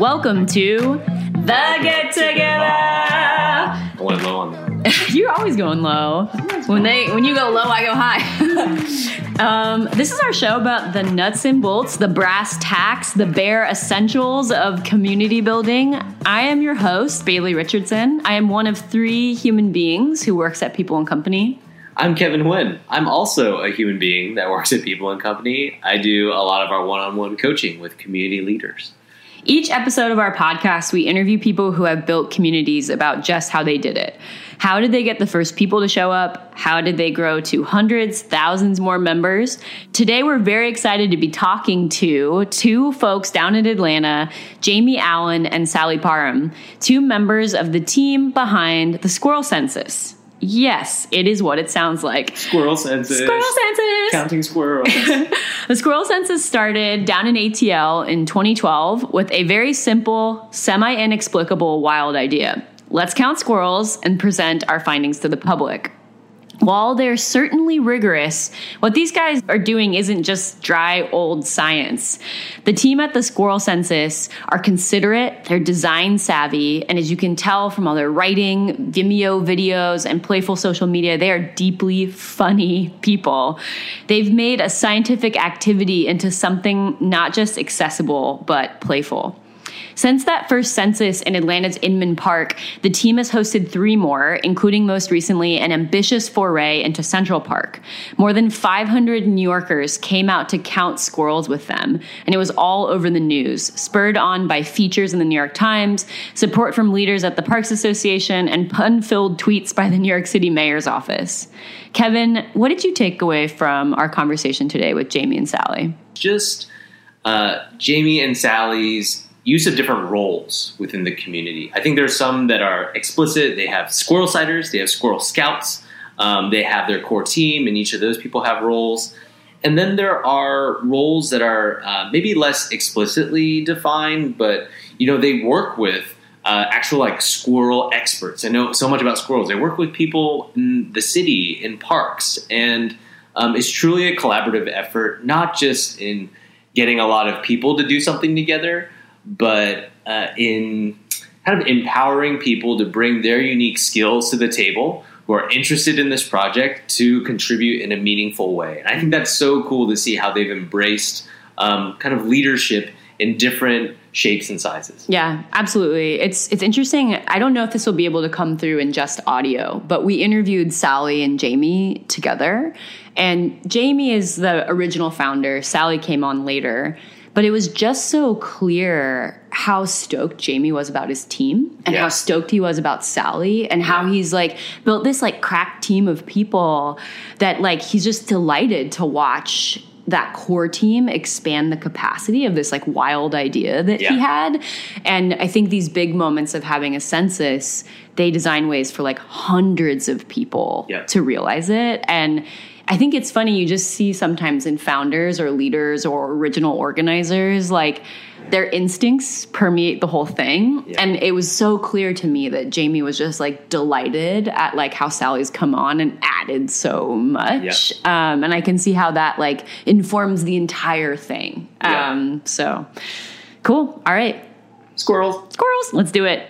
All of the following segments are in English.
Welcome to the Get Together. I went low on that. You're always going low. When they when you go low, I go high. um, this is our show about the nuts and bolts, the brass tacks, the bare essentials of community building. I am your host, Bailey Richardson. I am one of three human beings who works at People and Company. I'm Kevin Huynh. I'm also a human being that works at People and Company. I do a lot of our one-on-one coaching with community leaders. Each episode of our podcast, we interview people who have built communities about just how they did it. How did they get the first people to show up? How did they grow to hundreds, thousands more members? Today, we're very excited to be talking to two folks down in Atlanta, Jamie Allen and Sally Parham, two members of the team behind the Squirrel Census. Yes, it is what it sounds like. Squirrel census. Squirrel census. Counting squirrels. the squirrel census started down in ATL in 2012 with a very simple, semi inexplicable, wild idea. Let's count squirrels and present our findings to the public. While they're certainly rigorous, what these guys are doing isn't just dry old science. The team at the Squirrel Census are considerate, they're design savvy, and as you can tell from all their writing, Vimeo videos, and playful social media, they are deeply funny people. They've made a scientific activity into something not just accessible, but playful. Since that first census in Atlanta's Inman Park, the team has hosted three more, including most recently an ambitious foray into Central Park. More than 500 New Yorkers came out to count squirrels with them, and it was all over the news, spurred on by features in the New York Times, support from leaders at the Parks Association, and pun filled tweets by the New York City Mayor's office. Kevin, what did you take away from our conversation today with Jamie and Sally? Just uh, Jamie and Sally's use of different roles within the community. I think there's some that are explicit. They have squirrel sighters, they have squirrel scouts, um, they have their core team, and each of those people have roles. And then there are roles that are uh, maybe less explicitly defined, but you know they work with uh, actual like squirrel experts. I know so much about squirrels. They work with people in the city, in parks, and um, it's truly a collaborative effort, not just in getting a lot of people to do something together, but uh, in kind of empowering people to bring their unique skills to the table who are interested in this project to contribute in a meaningful way. And I think that's so cool to see how they've embraced um, kind of leadership in different shapes and sizes. Yeah, absolutely. It's it's interesting. I don't know if this will be able to come through in just audio, but we interviewed Sally and Jamie together. And Jamie is the original founder. Sally came on later. But it was just so clear how stoked Jamie was about his team and how stoked he was about Sally and how he's like built this like crack team of people that like he's just delighted to watch that core team expand the capacity of this like wild idea that Yeah. he had. And I think these big moments of having a census, they design ways for like hundreds of people Yeah. to realize it. And I think it's funny, you just see sometimes in founders or leaders or original organizers, like their instincts permeate the whole thing. Yeah. And it was so clear to me that Jamie was just like delighted at like how Sally's come on and added so much. Um, and I can see how that like informs the entire thing. Yeah. Um, so cool. All right. Squirrels. Squirrels, let's do it.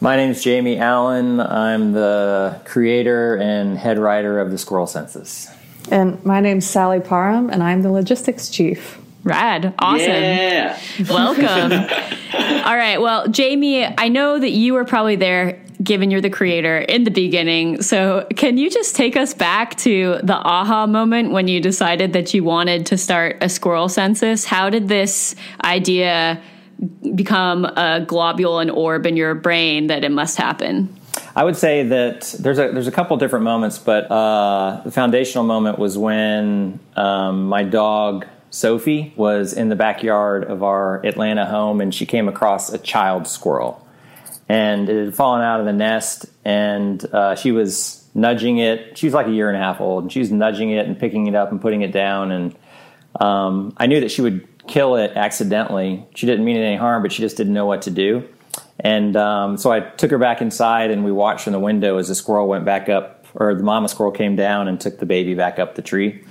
My name is Jamie Allen. I'm the creator and head writer of the Squirrel Census. And my name's Sally Parham, and I'm the logistics chief. Rad. Awesome. Yeah. Welcome. All right. Well, Jamie, I know that you were probably there given you're the creator in the beginning. So, can you just take us back to the aha moment when you decided that you wanted to start a squirrel census? How did this idea become a globule and orb in your brain that it must happen? I would say that there's a there's a couple different moments, but uh, the foundational moment was when um, my dog Sophie was in the backyard of our Atlanta home, and she came across a child squirrel, and it had fallen out of the nest, and uh, she was nudging it. She was like a year and a half old, and she was nudging it and picking it up and putting it down, and um, I knew that she would kill it accidentally. She didn't mean any harm, but she just didn't know what to do. And um, so I took her back inside, and we watched from the window as the squirrel went back up or the mama squirrel came down and took the baby back up the tree.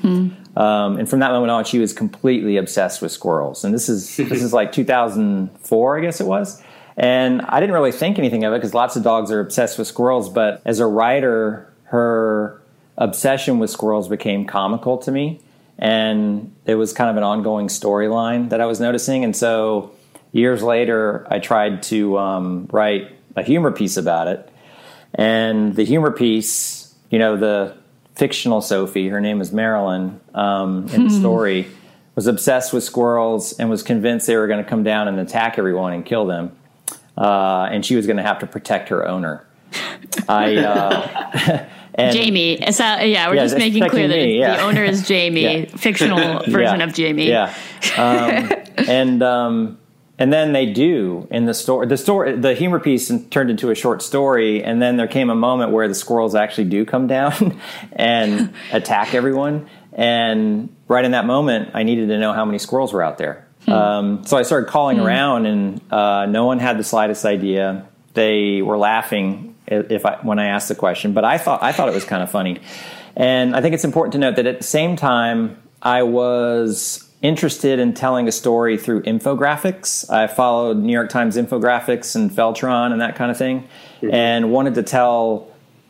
Um, and from that moment on, she was completely obsessed with squirrels. And this is this is like 2004, I guess it was. And I didn't really think anything of it because lots of dogs are obsessed with squirrels. But as a writer, her obsession with squirrels became comical to me, and it was kind of an ongoing storyline that I was noticing. And so years later, I tried to um, write a humor piece about it. And the humor piece, you know, the fictional Sophie, her name is Marilyn um, in the story, was obsessed with squirrels and was convinced they were going to come down and attack everyone and kill them. Uh, and she was going to have to protect her owner. I uh, and Jamie. So, yeah, we're Yeah, just making clear that me, the owner is Jamie, Yeah. fictional version Yeah. of Jamie. Yeah, um, and um, and then they do in the story. The story, the humor piece, turned into a short story, and then there came a moment where the squirrels actually do come down and attack everyone. And right in that moment, I needed to know how many squirrels were out there. Um, so I started calling around, and uh, no one had the slightest idea. They were laughing if I, when I asked the question, but I thought I thought it was kind of funny. And I think it's important to note that at the same time, I was interested in telling a story through infographics. I followed New York Times infographics and Feltron and that kind of thing, and wanted to tell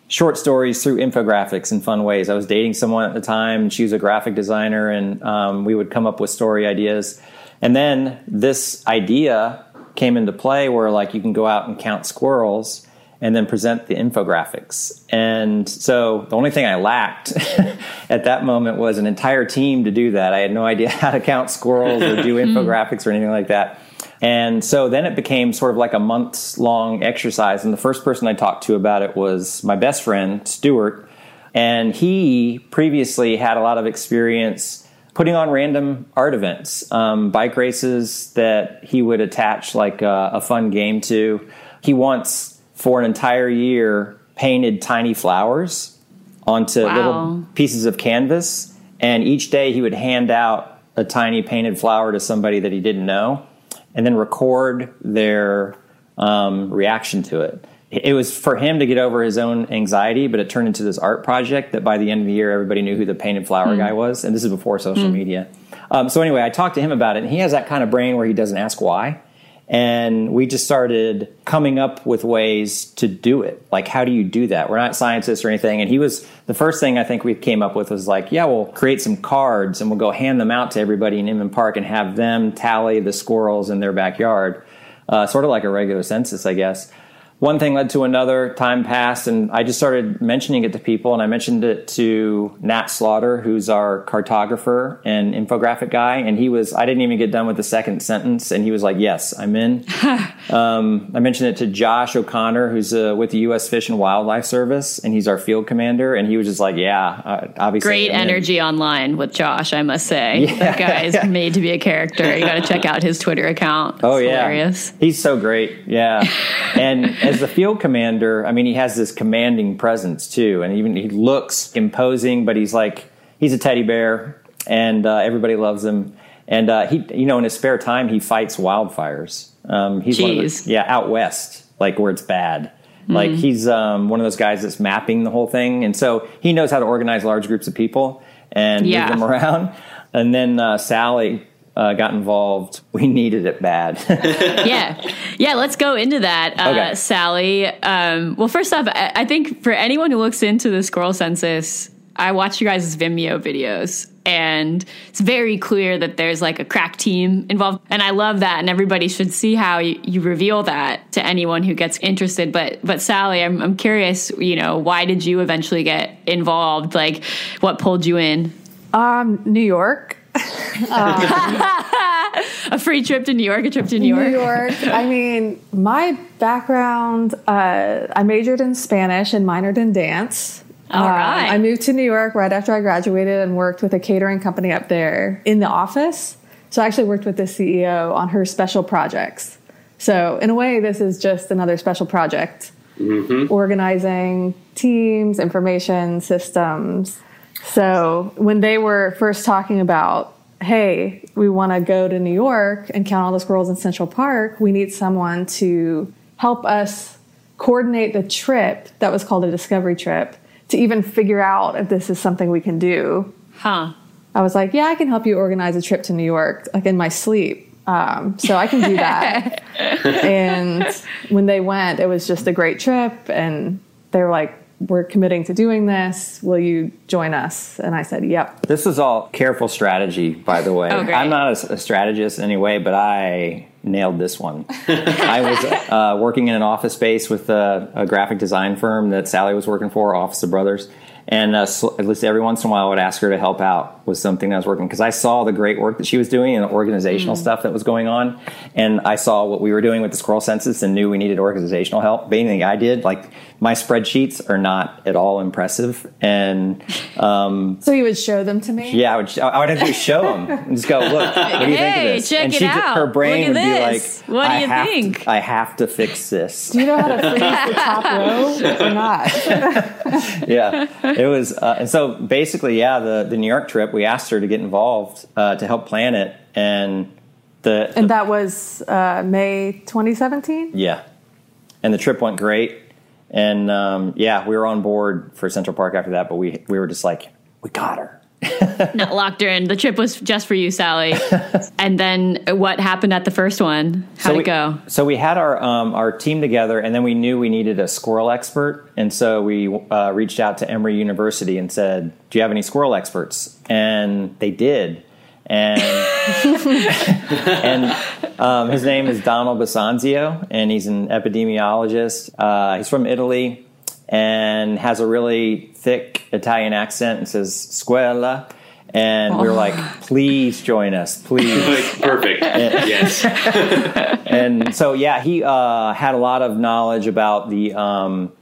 short stories through infographics in fun ways. I was dating someone at the time, and she was a graphic designer, and um, we would come up with story ideas. And then this idea came into play where, like, you can go out and count squirrels and then present the infographics. And so the only thing I lacked at that moment was an entire team to do that. I had no idea how to count squirrels or do infographics or anything like that. And so then it became sort of like a months long exercise. And the first person I talked to about it was my best friend, Stuart. And he previously had a lot of experience putting on random art events, um, bike races that he would attach like a, a fun game to. He once, for an entire year, painted tiny flowers onto Wow. little pieces of canvas. And each day he would hand out a tiny painted flower to somebody that he didn't know and then record their um, reaction to it. It was for him to get over his own anxiety, but it turned into this art project that by the end of the year, everybody knew who the painted flower guy was. And this is before social media. Um, so, anyway, I talked to him about it, and he has that kind of brain where he doesn't ask why. And we just started coming up with ways to do it. Like, how do you do that? We're not scientists or anything. And he was the first thing I think we came up with was like, yeah, we'll create some cards and we'll go hand them out to everybody in Inman Park and have them tally the squirrels in their backyard, uh, sort of like a regular census, I guess. One thing led to another. Time passed, and I just started mentioning it to people. And I mentioned it to Nat Slaughter, who's our cartographer and infographic guy. And he was, I didn't even get done with the second sentence, and he was like, Yes, I'm in. um, I mentioned it to Josh O'Connor, who's uh, with the U.S. Fish and Wildlife Service, and he's our field commander. And he was just like, Yeah, uh, obviously. Great I'm in." energy online with Josh, I must say. that guy is made to be a character. You got to check out his Twitter account. Oh yeah, hilarious. he's so great. Yeah, and as the field commander, I mean, he has this commanding presence too, and even he looks imposing, but he's like he's a teddy bear, and uh, everybody loves him. And uh, he, you know, in his spare time, he fights wildfires. Um, he's one of the, yeah out west, like where it's bad. Like he's um, one of those guys that's mapping the whole thing, and so he knows how to organize large groups of people and Yeah. move them around. And then uh, Sally uh, got involved. We needed it bad. yeah yeah let's go into that uh, Okay. sally um, well first off I, I think for anyone who looks into the squirrel census i watched you guys' vimeo videos and it's very clear that there's like a crack team involved and i love that and everybody should see how you, you reveal that to anyone who gets interested but but sally I'm, I'm curious you know why did you eventually get involved like what pulled you in Um, New York. a free trip to new york a trip to new york, New York. I mean, my background, uh, I majored in Spanish and minored in dance. All Um, right. I moved to New York right after I graduated and worked with a catering company up there in the office. So I actually worked with the CEO on her special projects. So in a way, this is just another special project, organizing teams, information systems. So when they were first talking about, hey, we want to go to New York and count all the squirrels in Central Park, we need someone to help us coordinate the trip that was called a discovery trip to even figure out if this is something we can do. Huh. I was like, yeah, I can help you organize a trip to New York, like in my sleep. Um, so I can do that. and when they went, it was just a great trip. And they were like, we're committing to doing this. Will you join us? And I said, yep. This is all careful strategy, by the way. Oh. I'm not a, a strategist anyway, but I nailed this one. I was uh, working in an office space with a, a graphic design firm that Sally was working for, Office of Brothers. And uh, at least every once in a while, I would ask her to help out with something that I was working because I saw the great work that she was doing and the organizational stuff that was going on, and I saw what we were doing with the squirrel census and knew we needed organizational help. But anything I did, like my spreadsheets, are not at all impressive, and um, So you would show them to me? yeah, I would, I would have to show them and just go, look, what do you think of this? check and it she, out. her brain would at be like, What do I you have think? To, I have to fix this. Do you know how to freeze the top row or not? yeah, it was, uh, and so basically, yeah, the the New York trip, we asked her to get involved uh, to help plan it, and the And that was uh, May 2017? yeah, and the trip went great, and um, yeah, we were on board for Central Park after that, but we we were just like, we got her. Not locked her in. The trip was just for you, Sally. and then what happened at the first one? How'd we, it go? So we had our um, our team together, and then we knew we needed a squirrel expert, and so we uh, reached out to Emory University and said, "Do you have any squirrel experts?" And they did, and and um, his name is Donald Basanzio, and he's an epidemiologist. Uh, he's from Italy and has a really thick Italian accent and says "scuola." And we were like, please join us, please. Like, perfect. yes. and so yeah, he uh, had a lot of knowledge about the um,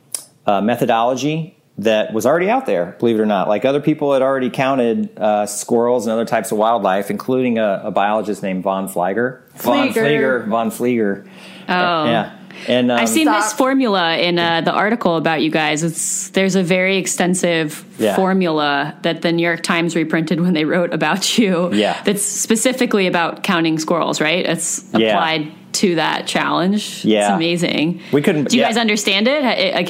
uh, methodology that was already out there. Believe it or not, like other people had already counted uh, squirrels and other types of wildlife, including a, a biologist named Vagn Flyger. Vagn Flyger. Flyger. Vagn Flyger. Oh. Yeah. And um, I've seen this formula in uh, the article about you guys. It's there's a very extensive Yeah. formula that the New York Times reprinted when they wrote about you. Yeah. that's specifically about counting squirrels. Right? It's Yeah. To that challenge. Yeah. it's amazing. We couldn't- Do you yeah. guys understand it?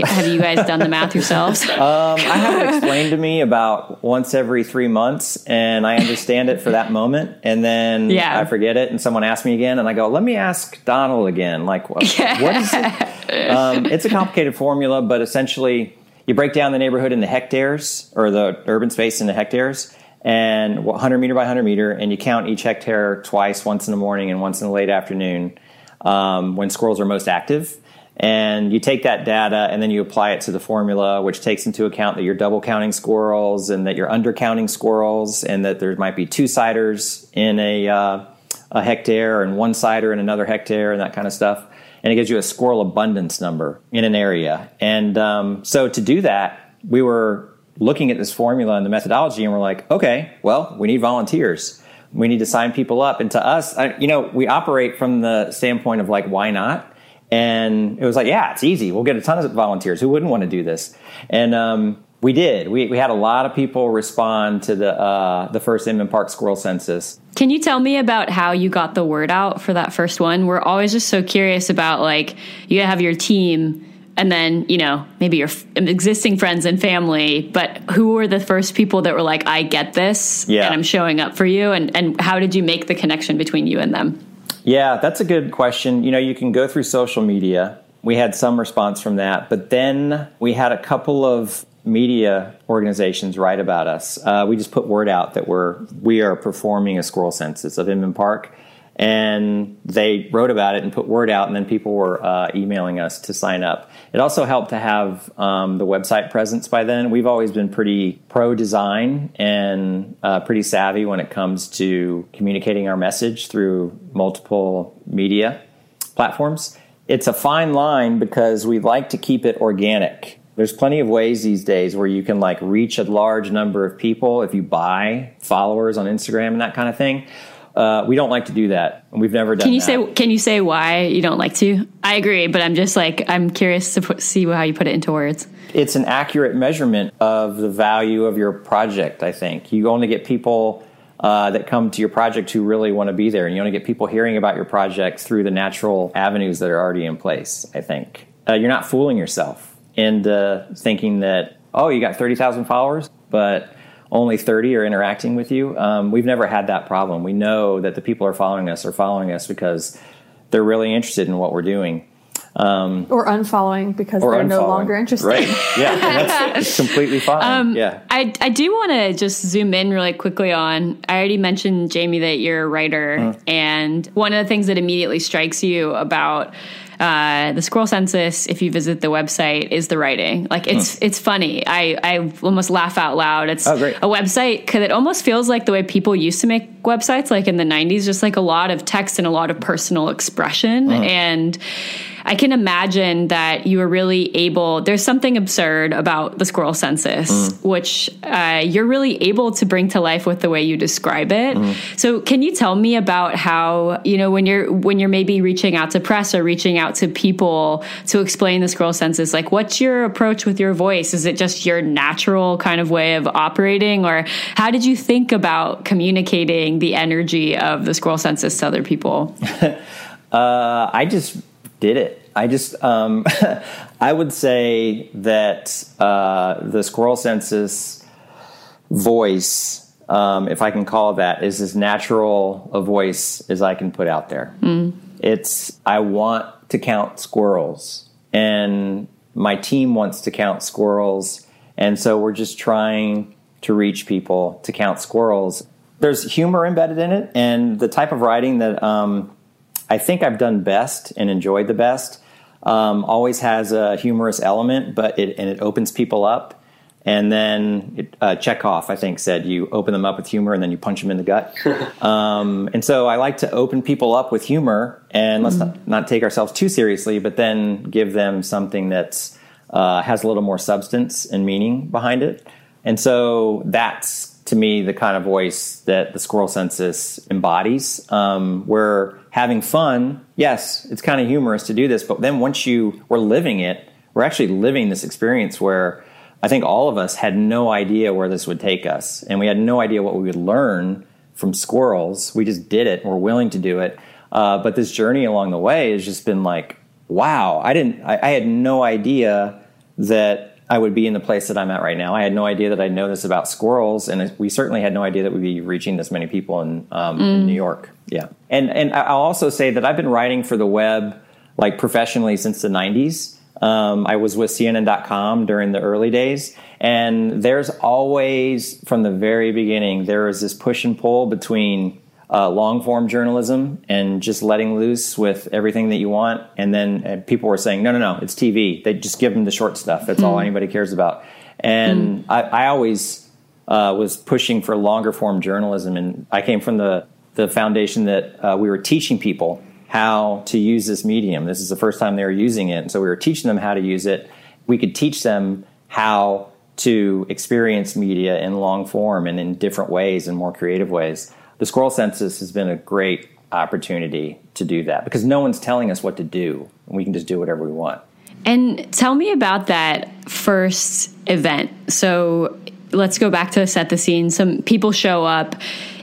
Have you guys done the math yourselves? Um, I have it explained to me about once every three months, and I understand it for that moment, and then Yeah. I forget it, and someone asks me again, and I go, "Let me ask Donald again." Like, what, what is it? Um, it's a complicated formula, but essentially, you break down the neighborhood into hectares or the urban space into hectares. And 100 meter by 100 meter, and you count each hectare twice, once in the morning and once in the late afternoon, um, when squirrels are most active. And you take that data and then you apply it to the formula which takes into account that you're double counting squirrels and that you're undercounting squirrels and that there might be two sighters in a, uh, a hectare and one sighter in another hectare and that kind of stuff. And it gives you a squirrel abundance number in an area. And um, so to do that we were looking at this formula and the methodology and we're like okay well we need volunteers we need to sign people up and to us I, you know we operate from the standpoint of like why not and it was like, yeah, it's easy. We'll get a ton of volunteers. Who wouldn't want to do this? And um, we did. We, we had a lot of people respond to the uh, the first Inman Park squirrel census. Can you tell me about how you got the word out for that first one? We're always just so curious about like you have your team and then, you know, maybe your f- existing friends and family, but who were the first people that were like, I get this Yeah. and I'm showing up for you? And, and how did you make the connection between you and them? Yeah, that's a good question. You know, you can go through social media. We had some response from that, but then we had a couple of media organizations write about us. Uh, we just put word out that we're we are performing a squirrel census of Inman Park, and they wrote about it and put word out, and then people were uh, emailing us to sign up. It also helped to have um, the website presence by then. We've always been pretty pro design and uh, pretty savvy when it comes to communicating our message through multiple media platforms. It's a fine line because we like to keep it organic. There's plenty of ways these days where you can like reach a large number of people if you buy followers on Instagram and that kind of thing. Uh, we don't like to do that. and We've never done. Can you that. say can you say why you don't like to? I agree, but I'm just like I'm curious to put, see how you put it into words. it's an accurate measurement of the value of your project. I think you only get people uh, that come to your project who really want to be there, and you only get people hearing about your project through the natural avenues that are already in place. I think uh, you're not fooling yourself into thinking that oh, you got 30,000 followers, but only 30 are interacting with you. Um, we've never had that problem. We know that the people are following us are following us because they're really interested in what we're doing. Um, or unfollowing because they're no longer interested. Right. Yeah. that's completely fine. Um, yeah. I, I do want to just zoom in really quickly on. I already mentioned, Jamie, that you're a writer. Mm. And one of the things that immediately strikes you about uh, the squirrel census, if you visit the website, is the writing. Like it's hmm. it's funny. I, I almost laugh out loud. It's oh, a website because it almost feels like the way people used to make websites, like in the '90s, just like a lot of text and a lot of personal expression. Hmm. And I can imagine that you were really able. There's something absurd about the squirrel census, mm. which uh, you're really able to bring to life with the way you describe it. Mm. So, can you tell me about how you know when you're when you're maybe reaching out to press or reaching out to people to explain the squirrel census? Like, what's your approach with your voice? Is it just your natural kind of way of operating, or how did you think about communicating the energy of the squirrel census to other people? uh, I just did it. I just, um, I would say that uh, the squirrel census voice, um, if I can call it that, is as natural a voice as I can put out there. Mm. It's, I want to count squirrels, and my team wants to count squirrels, and so we're just trying to reach people to count squirrels. There's humor embedded in it, and the type of writing that um, I think I've done best and enjoyed the best. Um, always has a humorous element, but it and it opens people up. And then it, uh, Chekhov, I think, said you open them up with humor and then you punch them in the gut. um, and so I like to open people up with humor and let's mm-hmm. not, not, take ourselves too seriously, but then give them something that uh, has a little more substance and meaning behind it. And so that's to me the kind of voice that the squirrel census embodies. Um, we're having fun. Yes, it's kind of humorous to do this, but then once you we're living it, we're actually living this experience where I think all of us had no idea where this would take us, and we had no idea what we would learn from squirrels. We just did it. We're willing to do it. Uh, but this journey along the way has just been like, wow! I didn't. I, I had no idea that I would be in the place that I'm at right now. I had no idea that I'd know this about squirrels, and we certainly had no idea that we'd be reaching this many people in, um, mm. in New York. Yeah, and and I'll also say that I've been writing for the web like professionally since the '90s. Um, I was with CNN.com during the early days, and there's always from the very beginning there was this push and pull between uh, long form journalism and just letting loose with everything that you want. And then uh, people were saying, no, no, no, it's TV. They just give them the short stuff. That's mm. all hmm. anybody cares about. And mm. I, I, always uh, was pushing for longer form journalism. And I came from the, the foundation that uh, we were teaching people how to use this medium. This is the first time they were using it. And so we were teaching them how to use it. We could teach them how to experience media in long form and in different ways and more creative ways the squirrel census has been a great opportunity to do that because no one's telling us what to do. And we can just do whatever we want. And tell me about that first event. So let's go back to set the scene. Some people show up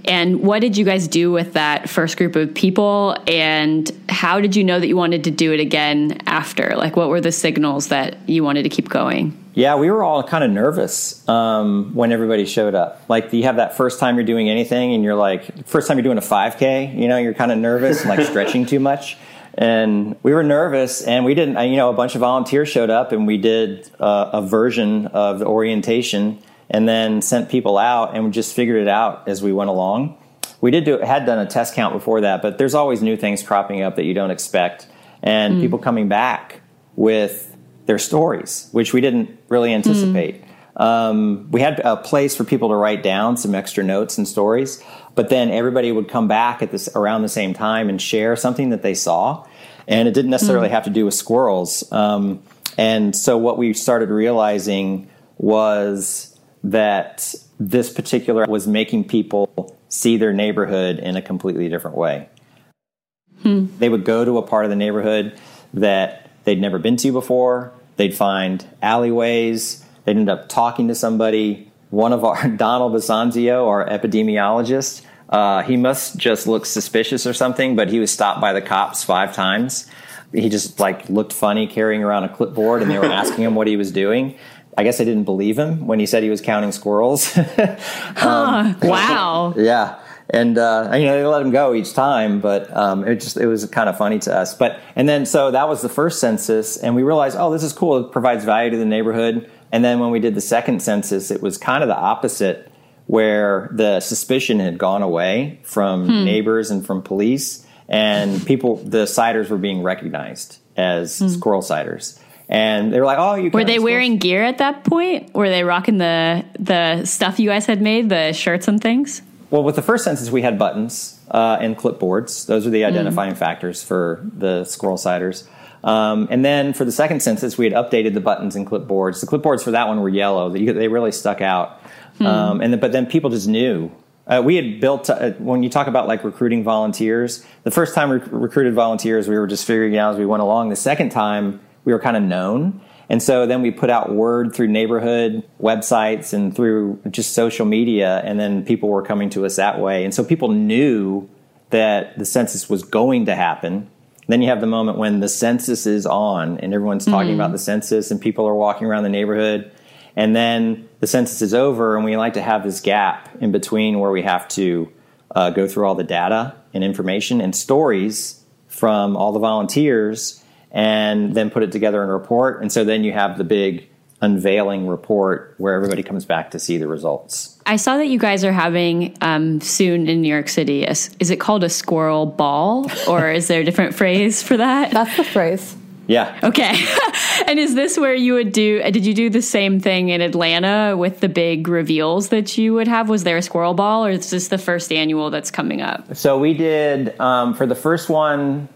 and what did you guys do with that first group of people and how did you know that you wanted to do it again after like what were the signals that you wanted to keep going yeah, we were all kind of nervous um, when everybody showed up. Like you have that first time you're doing anything, and you're like, first time you're doing a 5K, you know, you're kind of nervous and like stretching too much. And we were nervous, and we didn't. You know, a bunch of volunteers showed up, and we did uh, a version of the orientation, and then sent people out, and we just figured it out as we went along. We did do had done a test count before that, but there's always new things cropping up that you don't expect, and mm. people coming back with their stories, which we didn't really anticipate. Mm. Um, we had a place for people to write down some extra notes and stories, but then everybody would come back at this around the same time and share something that they saw, and it didn't necessarily mm. have to do with squirrels. Um, and so what we started realizing was that this particular was making people see their neighborhood in a completely different way. Hmm. They would go to a part of the neighborhood that they'd never been to before. They'd find alleyways. They'd end up talking to somebody. One of our, Donald Basanzio, our epidemiologist, uh, he must just look suspicious or something, but he was stopped by the cops five times. He just like looked funny carrying around a clipboard and they were asking him what he was doing. I guess I didn't believe him when he said he was counting squirrels. huh. wow. yeah. And uh, you know they let him go each time, but um, it just it was kind of funny to us. But and then so that was the first census, and we realized, oh, this is cool. It provides value to the neighborhood. And then when we did the second census, it was kind of the opposite, where the suspicion had gone away from Hmm. neighbors and from police, and people, the sighters were being recognized as squirrel sighters. And they were like, "Oh, you. Were they squirrels?" wearing gear at that point? Were they rocking the the stuff you guys had made, the shirts and things? Well, with the first census, we had buttons uh, and clipboards. Those are the identifying Mm. factors for the squirrel sighters. Um, and then for the second census, we had updated the buttons and clipboards. The clipboards for that one were yellow; they, they really stuck out. Hmm. Um, and then, but then people just knew. Uh, we had built uh, when you talk about like recruiting volunteers. The first time we rec- recruited volunteers, we were just figuring out as we went along. The second time, we were kind of known. And so then we put out word through neighborhood websites and through just social media, and then people were coming to us that way. And so people knew that the census was going to happen. Then you have the moment when the census is on and everyone's talking about the census and people are walking around the neighborhood. And then the census is over, and we like to have this gap in between where we have to uh, go through all the data and information and stories from all the volunteers and then put it together in a report. And so then you have the big unveiling report where everybody comes back to see the results. I saw that you guys are having um, soon in New York City. a s- Is it called a squirrel ball, or is there a different phrase for that? That's the phrase. Yeah. Okay. and is this where you would do? uh, Did you do the same thing in Atlanta with the big reveals that you would have? Was there a squirrel ball, or is this the first annual that's coming up? So we did um, for the first one.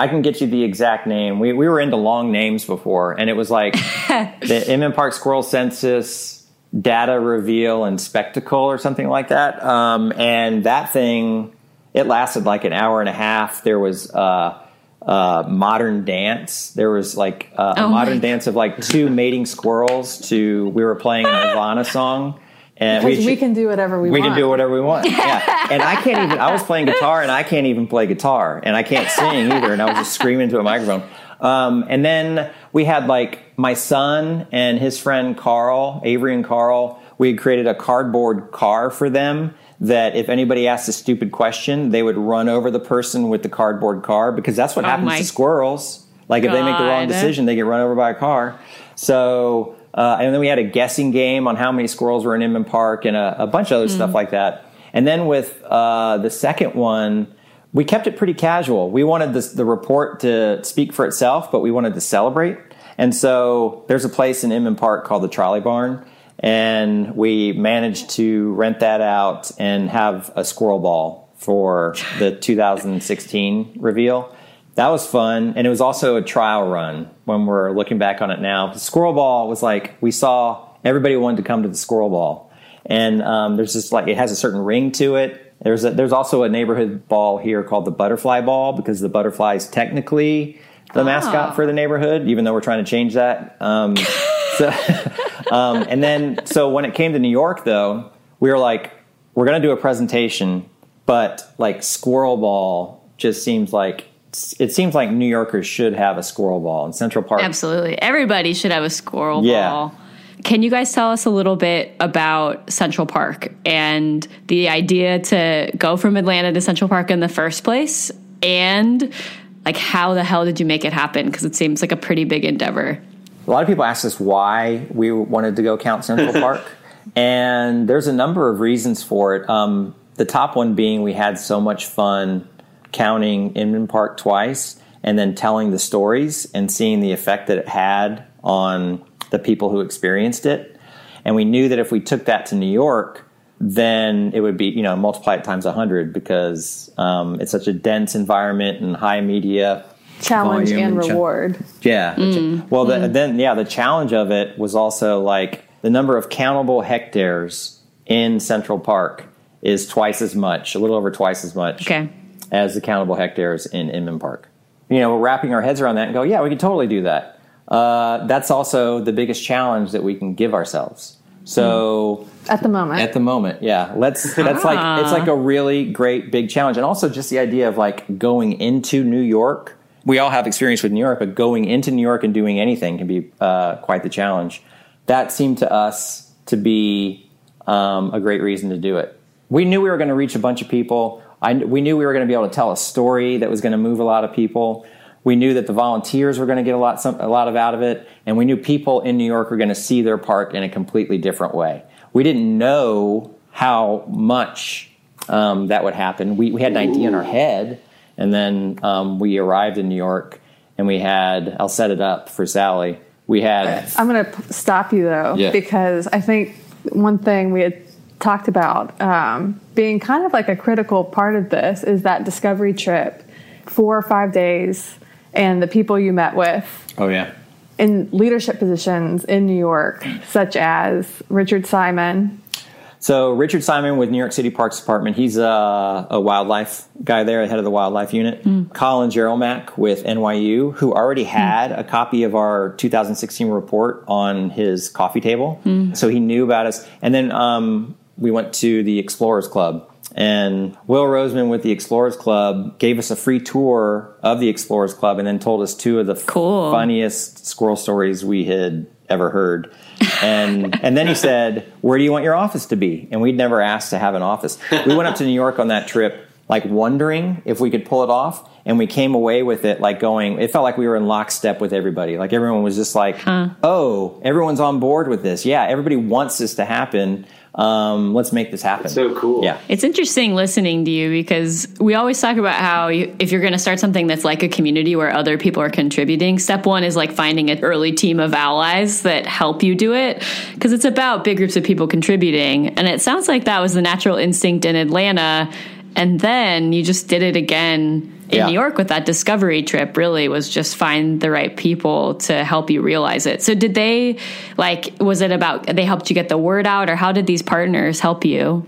I can get you the exact name. We we were into long names before, and it was like the Inman Park Squirrel Census Data Reveal and Spectacle or something like that. Um, and that thing, it lasted like an hour and a half. There was uh, uh, modern dance. There was like uh, a Oh modern dance of like two mating squirrels. To we were playing an Nirvana song. And Because we sh- can do whatever we, we want. We can do whatever we want. Yeah. And I can't even, I was playing guitar and I can't even play guitar and I can't sing either. And I was just screaming into a microphone. Um, and then we had like my son and his friend Carl, Avery and Carl, we had created a cardboard car for them that if anybody asked a stupid question, they would run over the person with the cardboard car because that's what Oh happens my to squirrels. Like if they make the wrong decision, they get run over by a car. So, uh, and then we had a guessing game on how many squirrels were in Inman Park and a, a bunch of other stuff like that. And then with uh, the second one, we kept it pretty casual. We wanted this, the report to speak for itself, but we wanted to celebrate. And so there's a place in Inman Park called the Trolley Barn, and we managed to rent that out and have a squirrel ball for the 2016 reveal. That was fun, and it was also a trial run when we're looking back on it now. The squirrel ball was like we saw everybody wanted to come to the squirrel ball, and um, there's just like it has a certain ring to it. There's a, there's also a neighborhood ball here called the butterfly ball because the butterfly is technically the mascot for the neighborhood, even though we're trying to change that. Um, so, um, and then so when it came to New York, though, we were like, we're going to do a presentation, but like squirrel ball just seems like it seems like New Yorkers should have a squirrel ball in Central Park. Absolutely. Everybody should have a squirrel Yeah. ball. Can you guys tell us a little bit about Central Park and the idea to go from Atlanta to Central Park in the first place? And like, how the hell did you make it happen? Because it seems like a pretty big endeavor. A lot of people ask us why we wanted to go count Central Park, and there's a number of reasons for it. Um, the top one being we had so much fun counting Inman Park twice and then telling the stories and seeing the effect that it had on the people who experienced it. And we knew that if we took that to New York, then it would be, you know, multiply it times 100 because um, it's such a dense environment and high media Challenge and and reward. yeah. Well, the, then yeah, the challenge of it was also like the number of countable hectares in Central Park is twice as much, a little over twice as much Okay. As the countable hectares in Inman Park. You know, we're wrapping our heads around that and go, yeah, we could totally do that. Uh, that's also the biggest challenge that we can give ourselves. So At the moment. at the moment, yeah, let's that's like it's like a really great big challenge, and also just the idea of like going into New York. We all have experience with New York, but going into New York and doing anything can be uh, quite the challenge. that seemed to us to be um, a great reason to do it. We knew we were going to reach a bunch of people. I, we knew we were going to be able to tell a story that was going to move a lot of people. We knew that the volunteers were going to get a lot, some, a lot of out of it, and we knew people in New York were going to see their park in a completely different way. We didn't know how much um, that would happen. We, we had an idea in our head, and then um, we arrived in New York, and we had. I'll set it up for Sally. We had. I'm going to stop you though, Yeah. because I think one thing we had talked about um, being kind of like a critical part of this is that discovery trip, four or five days, and the people you met with Oh yeah. in leadership positions in New York, such as Richard Simon. So Richard Simon with New York City Parks Department, he's a, a wildlife guy there, head of the wildlife unit. Colin Jerolmack with NYU, who already had a copy of our 2016 report on his coffee table, so he knew about us. And then um, we went to the Explorers Club, and Will Roseman with the Explorers Club gave us a free tour of the Explorers Club, and then told us two of the Cool. funniest squirrel stories we had ever heard. And and then he said, "Where do you want your office to be?" And we'd never asked to have an office. We went up to New York on that trip, like wondering if we could pull it off, and we came away with it like going. It felt like we were in lockstep with everybody. Like everyone was just like, "Oh, everyone's on board with this. Yeah, everybody wants this to happen. Um, let's make this happen." so cool. Yeah. It's interesting listening to you because we always talk about how you, if you're going to start something that's like a community where other people are contributing, step one is like finding an early team of allies that help you do it because it's about big groups of people contributing. And it sounds like that was the natural instinct in Atlanta. And then you just did it again in Yeah. New York with that discovery trip really was just find the right people to help you realize it. So did they like was it about they helped you get the word out or how did these partners help you?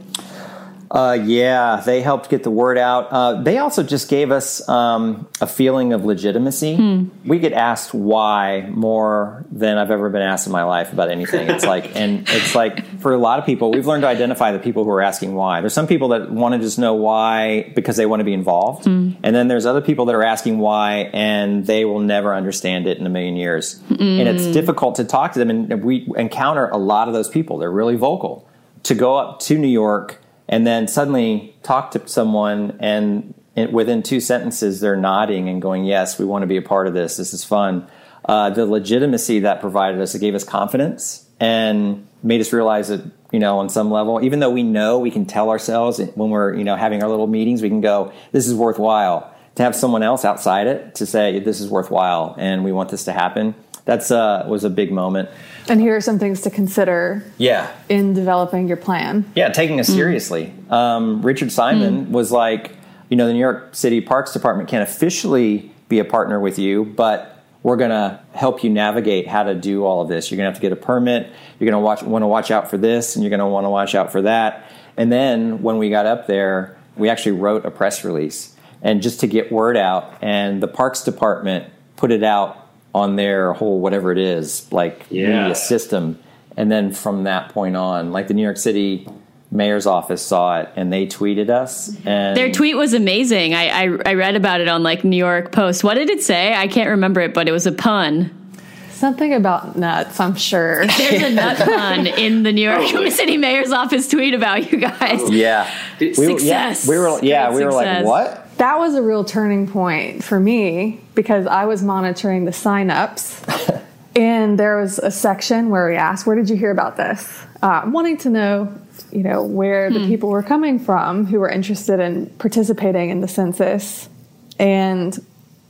Uh, yeah, they helped get the word out. Uh, they also just gave us um, a feeling of legitimacy. We get asked why more than I've ever been asked in my life about anything. It's like, and it's like for a lot of people, we've learned to identify the people who are asking why. There's some people that want to just know why because they want to be involved, and then there's other people that are asking why and they will never understand it in a million years. And it's difficult to talk to them, and we encounter a lot of those people. They're really vocal. To go up to New York and then suddenly talk to someone and it, within two sentences they're nodding and going yes we want to be a part of this. This is fun. Uh, the legitimacy that provided us it gave us confidence and made us realize that you know on some level even though we know we can tell ourselves when we're you know having our little meetings we can go this is worthwhile. To have someone else outside it to say this is worthwhile and we want this to happen that's uh, was a big moment And here are some things to consider yeah in developing your plan. yeah, taking us seriously. Um, Richard Simon was like, you know, the New York City Parks Department can't officially be a partner with you, but we're going to help you navigate how to do all of this. You're going to have to get a permit. You're going to watch, want to watch out for this, and you're going to want to watch out for that. And then when we got up there, we actually wrote a press release, and just to get word out. And the Parks Department put it out on their whole whatever it is, like Yeah. media system. And then from that point on, like the New York City mayor's office saw it and they tweeted us. And Their tweet was amazing. I, I I read about it on like New York Post. What did it say? I can't remember it, but it was a pun. Something about nuts, I'm sure. There's a nut pun in the New York oh, Probably. City mayor's office tweet about you guys. yeah, Did- we, were- Success. Yeah, we were yeah Great we were like what? That was a real turning point for me because I was monitoring the sign-ups, and there was a section where we asked, "Where did you hear about this?" Uh, wanting to know, you know, where the people were coming from who were interested in participating in the census. And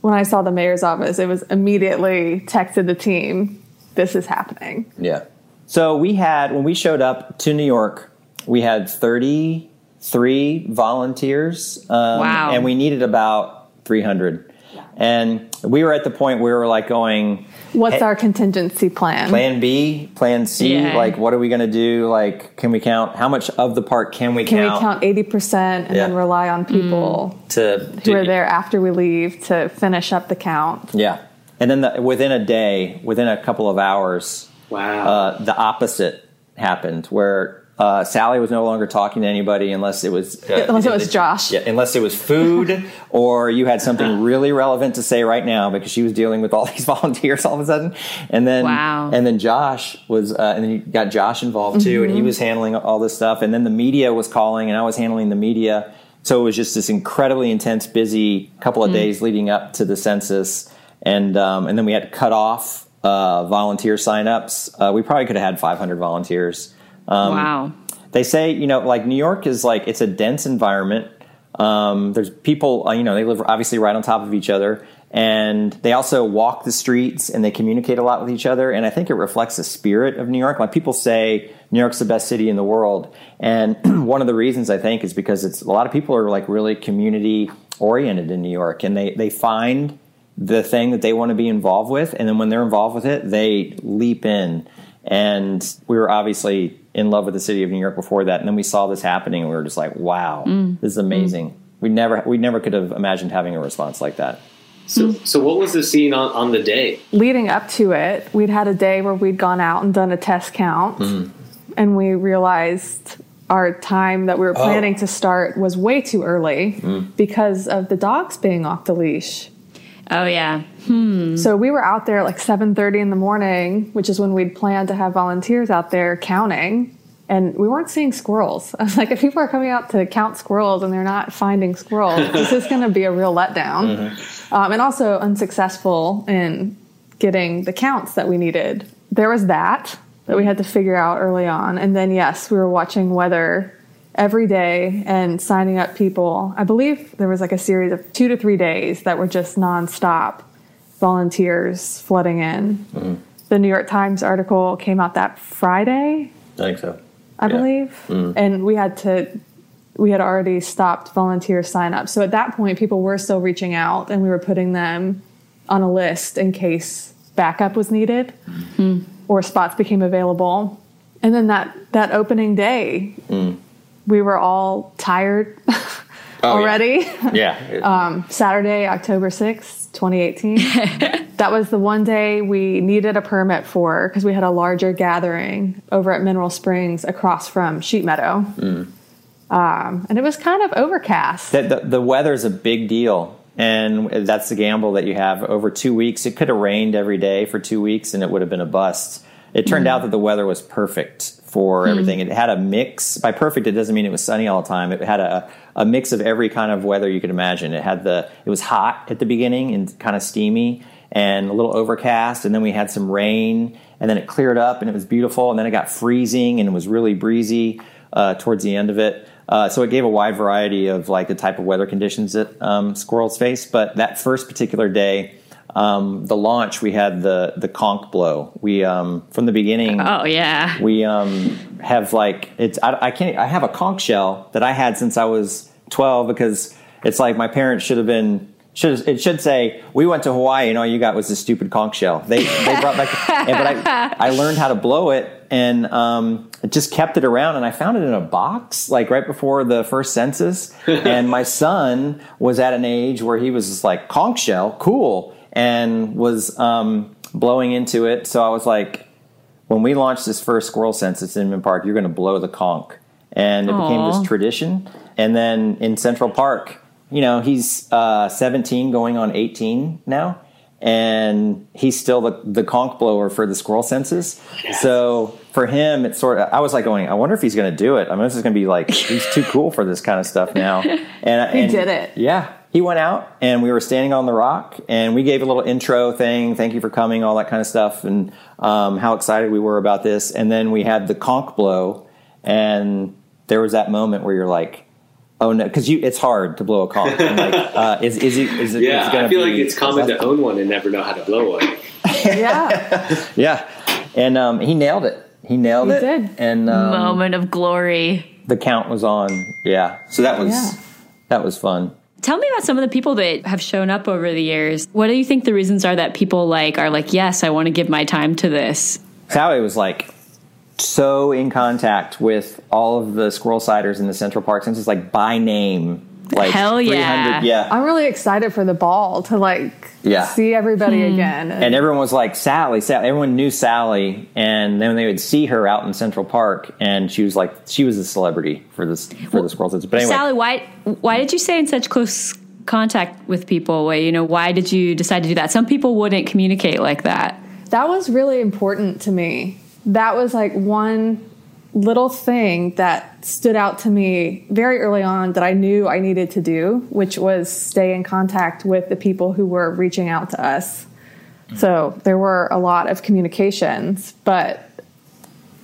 when I saw the mayor's office, it was immediately texted the team, "This is happening." Yeah. So we had when we showed up to New York, we had thirty three volunteers. Um, Wow. And we needed about three hundred. And we were at the point where we were like going. What's Hey- our contingency plan? Plan B, Plan C. Yeah. Like, what are we going to do? Like, can we count how much of the park can we Can count? we count 80% and then rely on people to who are there after we leave to finish up the count? Yeah, and then the, within a day, within a couple of hours, Wow. uh, the opposite happened, where Uh, Sally was no longer talking to anybody unless it was uh, Unless it was Josh. Yeah, unless it was food or you had something really relevant to say right now because she was dealing with all these volunteers all of a sudden. And then Wow. and then Josh was uh, and then you got Josh involved too, and he was handling all this stuff. And then the media was calling, and I was handling the media. So it was just this incredibly intense, busy couple of days leading up to the census, and um, and then we had to cut off uh, volunteer signups. Uh, we probably could have had 500 volunteers. Um, wow. they say you know like new york is like it's a dense environment. Um, there's people uh, you know they live obviously right on top of each other and they also walk the streets and they communicate a lot with each other and i think it reflects the spirit of new york. Like people say new york's the best city in the world and one of the reasons i think is because it's a lot of people are like really community oriented in new york and they they find the thing that they want to be involved with and then when they're involved with it they leap in and we were obviously in love with the city of New York before that. And then we saw this happening and we were just like wow mm. this is amazing. We never we never could have imagined having a response like that. So, so what was the scene on, on the day? leading up to it, we'd had a day where we'd gone out and done a test count, mm. and we realized our time that we were oh. planning to start was way too early mm. because of the dogs being off the leash. Oh yeah. So we were out there at like 7:30 in the morning, which is when we'd planned to have volunteers out there counting. And we weren't seeing squirrels. I was like, if people are coming out to count squirrels and they're not finding squirrels, this is going to be a real letdown. Um, and also unsuccessful in getting the counts that we needed. There was that that we had to figure out early on. And then, yes, we were watching weather every day and signing up people. I believe there was like a series of two to three days that were just nonstop volunteers flooding in. Mm-hmm. The New York Times article came out that Friday, I think so I Yeah. believe, mm-hmm. and we had to. We had already stopped volunteer sign up. So at that point, people were still reaching out and we were putting them on a list in case backup was needed mm-hmm. or spots became available. And then that, that opening day, mm. We were all tired already. yeah Um, Saturday, October 6th, 2018. that was the one day we needed a permit for because we had a larger gathering over at Mineral Springs across from Sheep Meadow. Um, and it was kind of overcast. the, the, the weather's a big deal and that's the gamble that you have over two weeks it could have rained every day for two weeks and it would have been a bust it turned out that the weather was perfect for everything. It had a mix. By perfect it doesn't mean it was sunny all the time. It had a, a mix of every kind of weather you could imagine. It had the it was hot at the beginning and kind of steamy and a little overcast and then we had some rain and then it cleared up and it was beautiful and then it got freezing and it was really breezy uh, towards the end of it. Uh, so it gave a wide variety of like the type of weather conditions that um, squirrels face. But that first particular day, um, the launch, we had the the conch blow. We um, from the beginning, Oh yeah. we um, have like it's I, I can't I have a conch shell that I had since I was twelve because it's like my parents should have been. Should, it should say we went to Hawaii and all you got was this stupid conch shell. They they brought back, and, but I I learned how to blow it and um, I just kept it around and I found it in a box like right before the first census. and my son was at an age where he was just like conch shell, cool, and was um, blowing into it. So I was like, when we launched this first squirrel census in Inman Park, you're going to blow the conch. And it became this tradition. And then in Central Park, you know, he's uh, 17 going on 18 now. And he's still the, the conch blower for the squirrel census. So for him, it's sort of, I was like going, I wonder if he's going to do it. I mean, this is going to be like, he's too cool for this kind of stuff now. And He and- did it. yeah. He went out and we were standing on the rock and we gave a little intro thing. Thank you for coming, all that kind of stuff, and um, how excited we were about this. And then we had the conch blow, and there was that moment where you're like, "Oh no," because you it's hard to blow a conch. And like, uh, is is it is it? Yeah, is it gonna I feel be, like it's common to own one and never know how to blow one. Yeah. Yeah, and um, he nailed it. He nailed He it. did. And um, Moment of glory. the count was on. Yeah, so that was Yeah. that was fun. Tell me about some of the people that have shown up over the years. What do you think the reasons are that people like are like, yes, I want to give my time to this? Sally was like so in contact with all of the squirrel sighters in the Central Park since it's like by name. Like Hell yeah. yeah I'm really excited for the ball to like Yeah. see everybody hmm. again. and everyone was like Sally, Sally. Everyone knew Sally, and then they would see her out in Central Park, and she was like, she was a celebrity for this for the squirrels. But anyway, Sally, why why did you stay in such close contact with people? Why, You know, why did you decide to do that? Some people wouldn't communicate like that. that was really important to me. That was like one little thing that stood out to me very early on that I knew I needed to do, which was stay in contact with the people who were reaching out to us. So there were a lot of communications, but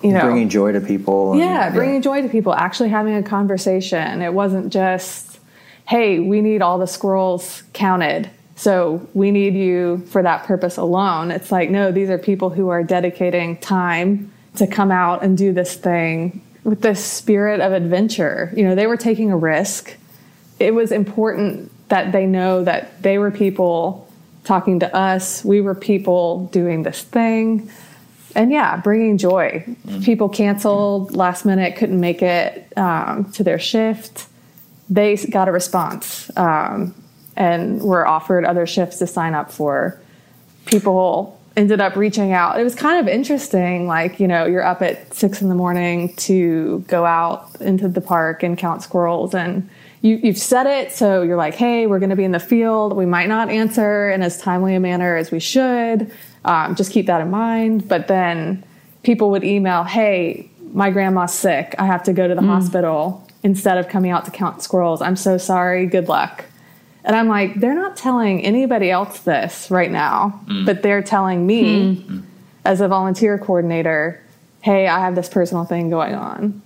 you know, bringing joy to people. and- yeah, bringing joy to people, actually having a conversation. It wasn't just, hey, we need all the squirrels counted. So we need you for that purpose alone. It's like, no, these are people who are dedicating time to come out and do this thing with this spirit of adventure. You know, they were taking a risk. It was important that they know that they were people talking to us, we were people doing this thing and yeah, bringing joy. People canceled last minute, couldn't make it um, to their shift. They got a response um, and were offered other shifts to sign up for. People ended up reaching out. It was kind of interesting. Like, you know, you're up at six in the morning to go out into the park and count squirrels and you, you've said it, so you're like, hey, we're going to be in the field. We might not answer in as timely a manner as we should. Um, just keep that in mind. But then people would email, hey, my grandma's sick. I have to go to the hospital instead of coming out to count squirrels. I'm so sorry. Good luck. And I'm like, they're not telling anybody else this right now, but they're telling me as a volunteer coordinator, hey, I have this personal thing going on.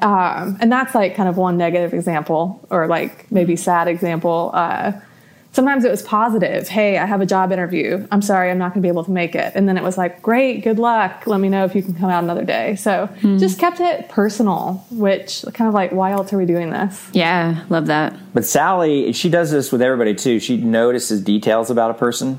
Um, and that's like kind of one negative example or like maybe sad example. Uh, sometimes it was positive. Hey, I have a job interview. I'm sorry, I'm not going to be able to make it. And then it was like, great, good luck. Let me know if you can come out another day. So hmm. just kept it personal, which kind of like, why else are we doing this? Yeah, love that. But Sally, she does this with everybody too. She notices details about a person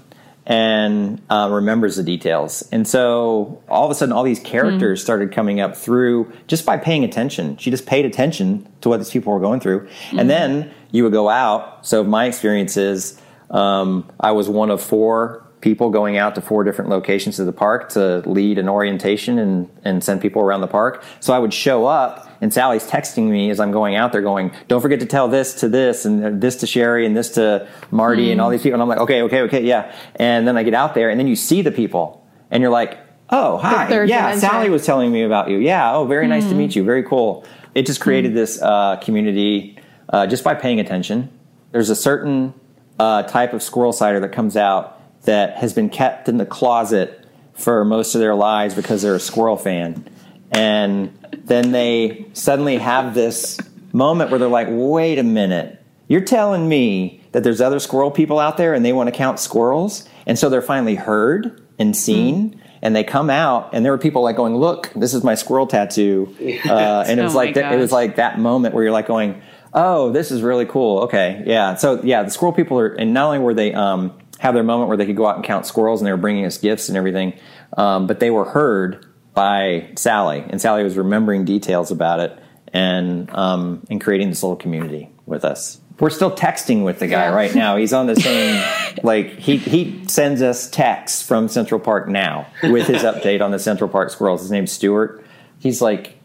and uh, remembers the details. And so all of a sudden, all these characters started coming up through just by paying attention. She just paid attention to what these people were going through. And then you would go out. So my experience is um, I was one of four people going out to four different locations of the park to lead an orientation and, and send people around the park. So I would show up and Sally's texting me as I'm going out there going, don't forget to tell this to this and this to Sherry and this to Marty and all these people. And I'm like, okay, okay, okay, yeah. And then I get out there and then you see the people and you're like, oh, hi. Yeah, dimension. Sally was telling me about you. Yeah, oh, very nice to meet you. Very cool. It just created this uh, community uh, just by paying attention. There's a certain uh, type of squirrel sighter that comes out that has been kept in the closet for most of their lives because they're a squirrel fan. And then they suddenly have this moment where they're like, wait a minute, you're telling me that there's other squirrel people out there and they want to count squirrels? And so they're finally heard and seen. And they come out, and there were people like going, "Look, this is my squirrel tattoo," uh, and it was Oh like that, it was like that moment where you're like going, "Oh, this is really cool." Okay, yeah. So yeah, the squirrel people are, and not only were they um, have their moment where they could go out and count squirrels, and they were bringing us gifts and everything, um, but they were heard by Sally, and Sally was remembering details about it and um, and creating this little community with us. We're still texting with the guy Yeah. right now. He's on the same like he he sends us texts from Central Park now with his update on the Central Park squirrels. His name's Stuart. He's like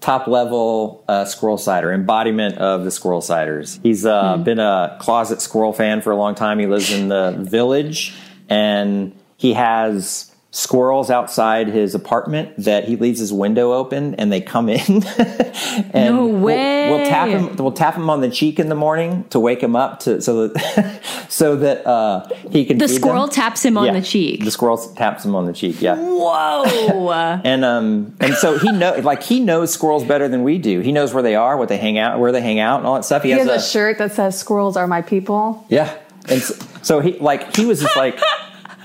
top level uh, squirrel sighter embodiment of the squirrel sighters. He's uh, been a closet squirrel fan for a long time. He lives in the village and he has squirrels outside his apartment that he leaves his window open and they come in. and No we'll- way. We'll, tap him. We'll tap him on the cheek in the morning to wake him up to so that so that uh, he can. The feed squirrel them. taps him on the cheek. The squirrel taps him on the cheek. Yeah. Whoa. And um and so he know like he knows squirrels better than we do. He knows where they are, what they hang out, where they hang out, and all that stuff. He, He has, has a shirt that says "Squirrels are my people." yeah. And so, so he like he was just like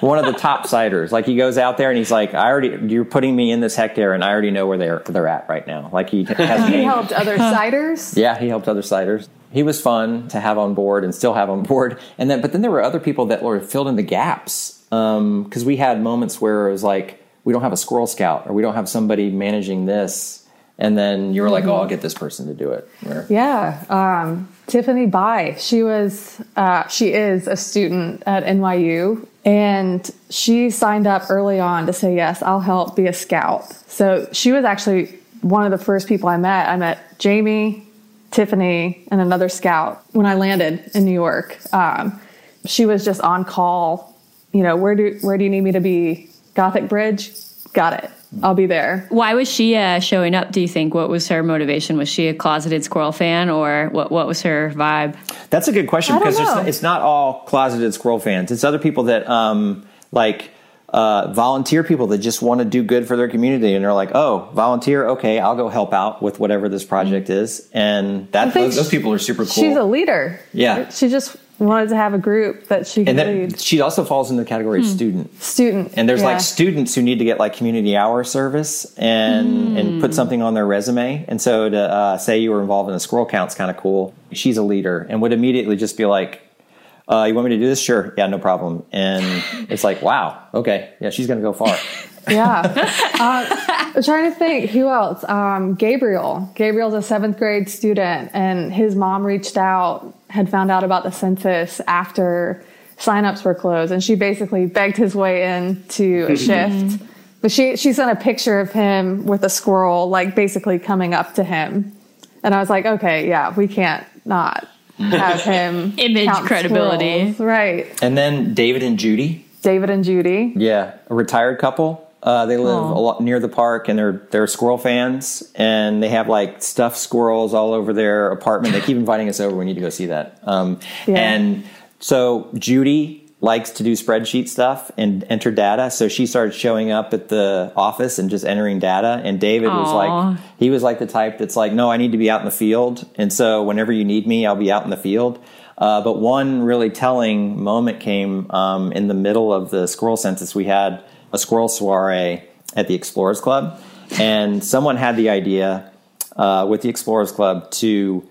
one of the top sighters. Like he goes out there and he's like, I already you're putting me in this hectare, and I already know where they're they're at right now. Like he has He named- helped other sighters. yeah, he helped other sighters. He was fun to have on board and still have on board. And then, but then there were other people that were filled in the gaps because we had moments where it was like we don't have a squirrel scout or we don't have somebody managing this. and then you were like, "Oh, I'll get this person to do it." Or- Yeah, um, Tiffany Bai. She was, uh, she is a student at NYU, and she signed up early on to say, "Yes, I'll help be a scout." So she was actually one of the first people I met. I met Jamie, Tiffany, and another scout when I landed in New York. Um, she was just on call. You know, where do where do you need me to be? Gothic Bridge, got it. I'll be there. Why was she uh, showing up? Do you think? What was her motivation? Was she a closeted squirrel fan, or what? What was her vibe? That's a good question I don't because it's not, it's not all closeted squirrel fans. It's other people that um, like uh, volunteer people that just want to do good for their community, and they're like, "Oh, volunteer? Okay, I'll go help out with whatever this project is." And that those, those people are super cool. She's a leader. Yeah. She just wanted to have a group that she could and lead. then she also falls into the category of student. Student. And there's yeah. like students who need to get like community hour service and and Hmm. put something on their resume. And so to uh, say you were involved in a squirrel count's kind of cool. She's a leader and would immediately just be like, uh, "You want me to do this? Sure, yeah, no problem." And it's like, wow, okay, yeah, she's gonna go far. Yeah. uh, I'm trying to think who else. Um, Gabriel. Gabriel's a seventh grade student, and his mom reached out, had found out about the census after signups were closed, and she basically begged his way into a shift. But she she sent a picture of him with a squirrel, like basically coming up to him, and I was like, okay, yeah, we can't not have him Image count credibility. squirrels. right? And then David and Judy, David and Judy. yeah, a retired couple. Uh, they live Aw. a lot near the park, and they're they're squirrel fans, and they have like stuffed squirrels all over their apartment. They keep inviting us over. We need to go see that. Um, Yeah. And so Judy likes to do spreadsheet stuff and enter data, so she started showing up at the office and just entering data. And David was like, he was like the type that's like, no, I need to be out in the field, and so whenever you need me, I'll be out in the field. Uh, but one really telling moment came um, in the middle of the squirrel census. We had a squirrel soiree at the Explorers Club, and someone had the idea uh, with the Explorers Club to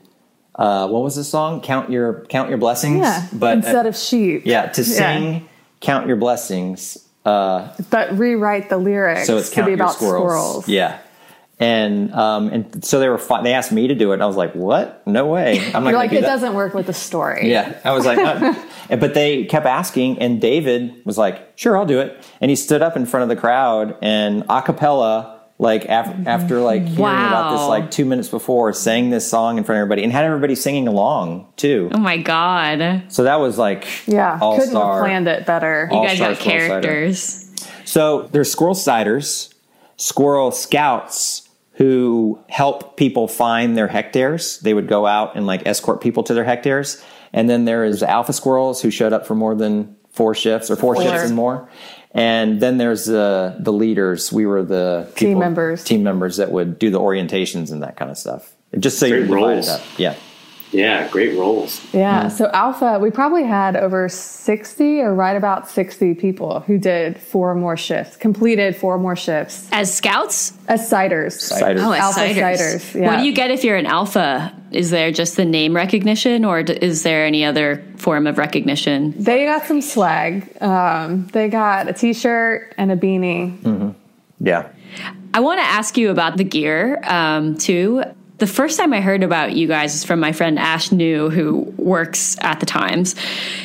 uh, what was the song? Count your count your blessings. Yeah. but instead of sheep. yeah, to sing "Count Your Blessings." Uh, but rewrite the lyrics so it's to be about squirrels. squirrels. Yeah, and um, and so they were. Fi- they asked me to do it, and I was like, "What? No way! I'm not You're like, do it that." doesn't work with the story. Yeah, I was like, uh, but they kept asking, and David was like, "Sure, I'll do it." And he stood up in front of the crowd and a cappella, like af- after like hearing about this, like two minutes before, sang this song in front of everybody, and had everybody singing along too. Oh my god, So that was like Yeah. all Couldn't have planned it better. you guys star got squirrel sighter. characters. So there's squirrel sighters, squirrel scouts who help people find their hectares. They would go out and like escort people to their hectares. And then there is alpha squirrels who showed up for more than four shifts or four, Four. shifts and more. And then there's the the leaders. We were the Team members. team members that would do the orientations and that kind of stuff. Just so Great you're divided up. Yeah. Yeah, great roles. Yeah. So Alpha, we probably had over 60 or right about 60 people who did four more shifts, completed four more shifts As scouts? as sighters. Sighters. Oh, as Alpha sighters. sighters, yeah. What do you get if you're an alpha? Is there just the name recognition, or is there any other form of recognition? They got some swag. Um, they got a t-shirt and a beanie. Yeah. I want to ask you about the gear um, too. The first time I heard about you guys is from my friend Ash New, who works at the Times,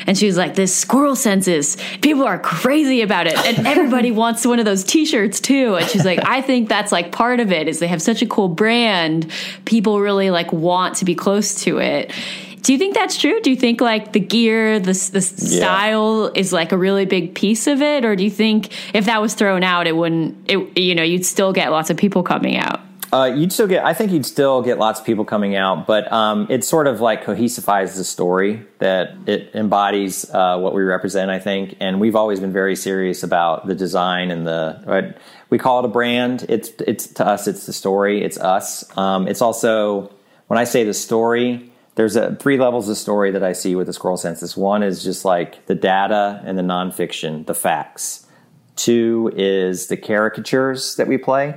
and she was like, "This squirrel census, people are crazy about it, and everybody wants one of those T-shirts too." And she's like, "I think that's like part of it is they have such a cool brand, people really like want to be close to it." Do you think that's true? Do you think like the gear, the the style is like a really big piece of it, or do you think if that was thrown out, it wouldn't? It you know you'd still get lots of people coming out. Uh, you'd still get, I think you'd still get lots of people coming out, but um, it sort of like cohesifies the story that it embodies uh, what we represent, I think. And we've always been very serious about the design and the, right? we call it a brand. It's, it's to us, it's the story, it's us. Um, it's also, when I say the story, there's a, three levels of story that I see with the squirrel census. One is just like the data and the nonfiction, the facts. Two is the caricatures that we play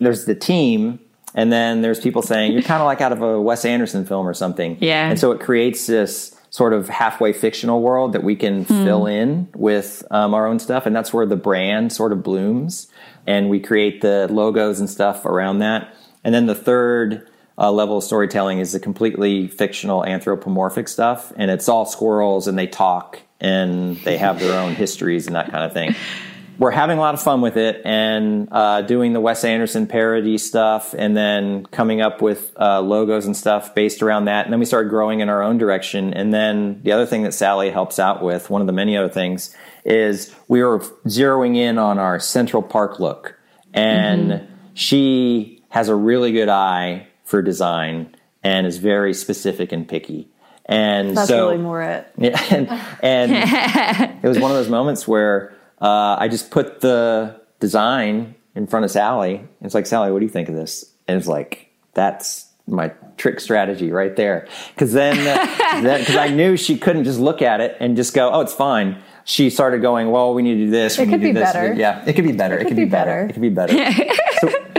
there's the team and then there's people saying you're kind of like out of a Wes Anderson film or something. Yeah. And so it creates this sort of halfway fictional world that we can fill in with um, our own stuff, and that's where the brand sort of blooms, and we create the logos and stuff around that. And then the third uh, level of storytelling is the completely fictional anthropomorphic stuff, and it's all squirrels and they talk and they have their own histories and that kind of thing. We're having a lot of fun with it and uh, doing the Wes Anderson parody stuff, and then coming up with uh, logos and stuff based around that. And then we started growing in our own direction. And then the other thing that Sally helps out with, one of the many other things, is we were zeroing in on our Central Park look, and mm-hmm. she has a really good eye for design and is very specific and picky. And that's so, really more it. Yeah, and, and it was one of those moments where uh, I just put the design in front of Sally. It's like, Sally, what do you think of this? And it's like, that's my trick strategy right there. Because then, because uh, I knew she couldn't just look at it and just go, oh, it's fine. She started going, well, we need to do this. It could be this. better. Yeah, it could be better. It, it could, be, be better. better. It could be better.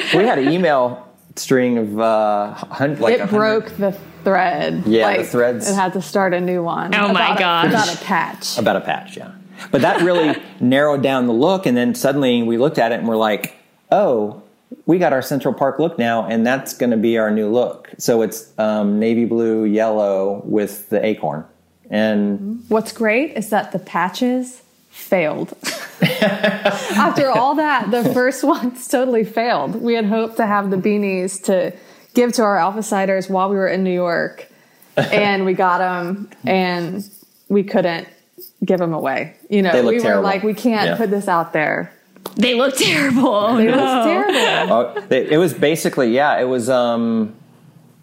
so we had an email string of uh, hundred, like it broke the thread. Yeah, like, the threads. It had to start a new one. Oh my god! About a patch. About a patch, yeah. But that really narrowed down the look, and then suddenly we looked at it and we're like, oh, we got our Central Park look now, and that's going to be our new look. So it's um, navy blue, yellow with the acorn. And what's great is that the patches failed. After all that, the first ones totally failed. We had hoped to have the beanies to give to our alpha sighters while we were in New York, and we got them, and we couldn't give them away. You know, we terrible. were like, we can't yeah. put this out there. They look terrible. They no. look terrible. Oh, it was basically, yeah, it was. um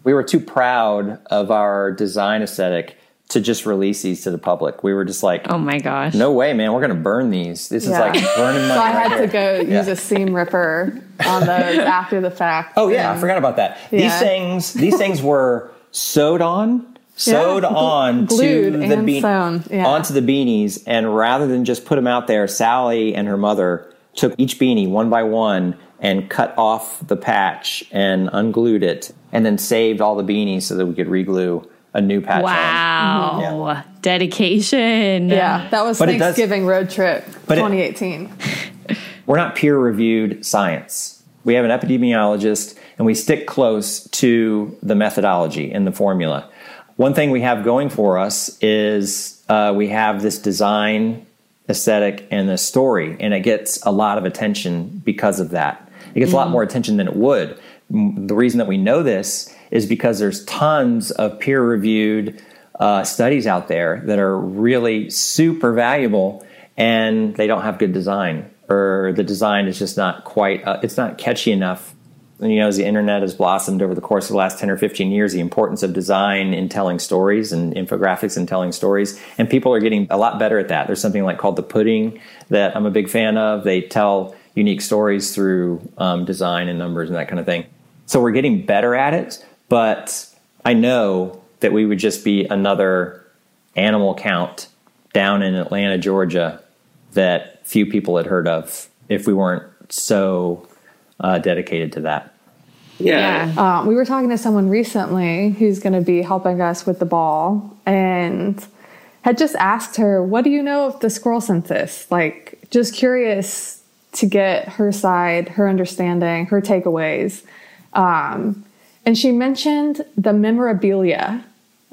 We were too proud of our design aesthetic to just release these to the public. We were just like, oh my gosh, no way, man, we're going to burn these. This yeah. is like burning money. so I had right to go yeah. use a seam ripper on those after the fact. Oh yeah, I forgot about that. Yeah. These things, these things were sewed on, sewed yeah, on to the be- onto the beanies, and rather than just put them out there, Sally and her mother took each beanie one by one and cut off the patch and unglued it, and then saved all the beanies so that we could reglue a new patch. Wow. Yeah. Dedication. Yeah, that was but Thanksgiving does, road trip 2018. It, we're not peer reviewed science. We have an epidemiologist and we stick close to the methodology and the formula. One thing we have going for us is uh, we have this design aesthetic and the story, and it gets a lot of attention because of that. It gets mm. a lot mm-hmm. more attention than it would. The reason that we know this is because there's tons of peer reviewed uh, studies out there that are really super valuable and they don't have good design or the design is just not quite uh, it's not catchy enough. And, you know as the internet has blossomed over the course of the last 10 or 15 years the importance of design in telling stories and infographics and telling stories and people are getting a lot better at that. There's something like called the pudding that i'm a big fan of. They tell unique stories through um, design and numbers and that kind of thing. So we're getting better at it but I know that we would just be another animal count down in Atlanta, Georgia, that few people had heard of if we weren't so uh, dedicated to that. Yeah. yeah. Uh, we were talking to someone recently who's going to be helping us with the ball and had just asked her, What do you know of the squirrel census? Like, just curious to get her side, her understanding, her takeaways. Um, and she mentioned the memorabilia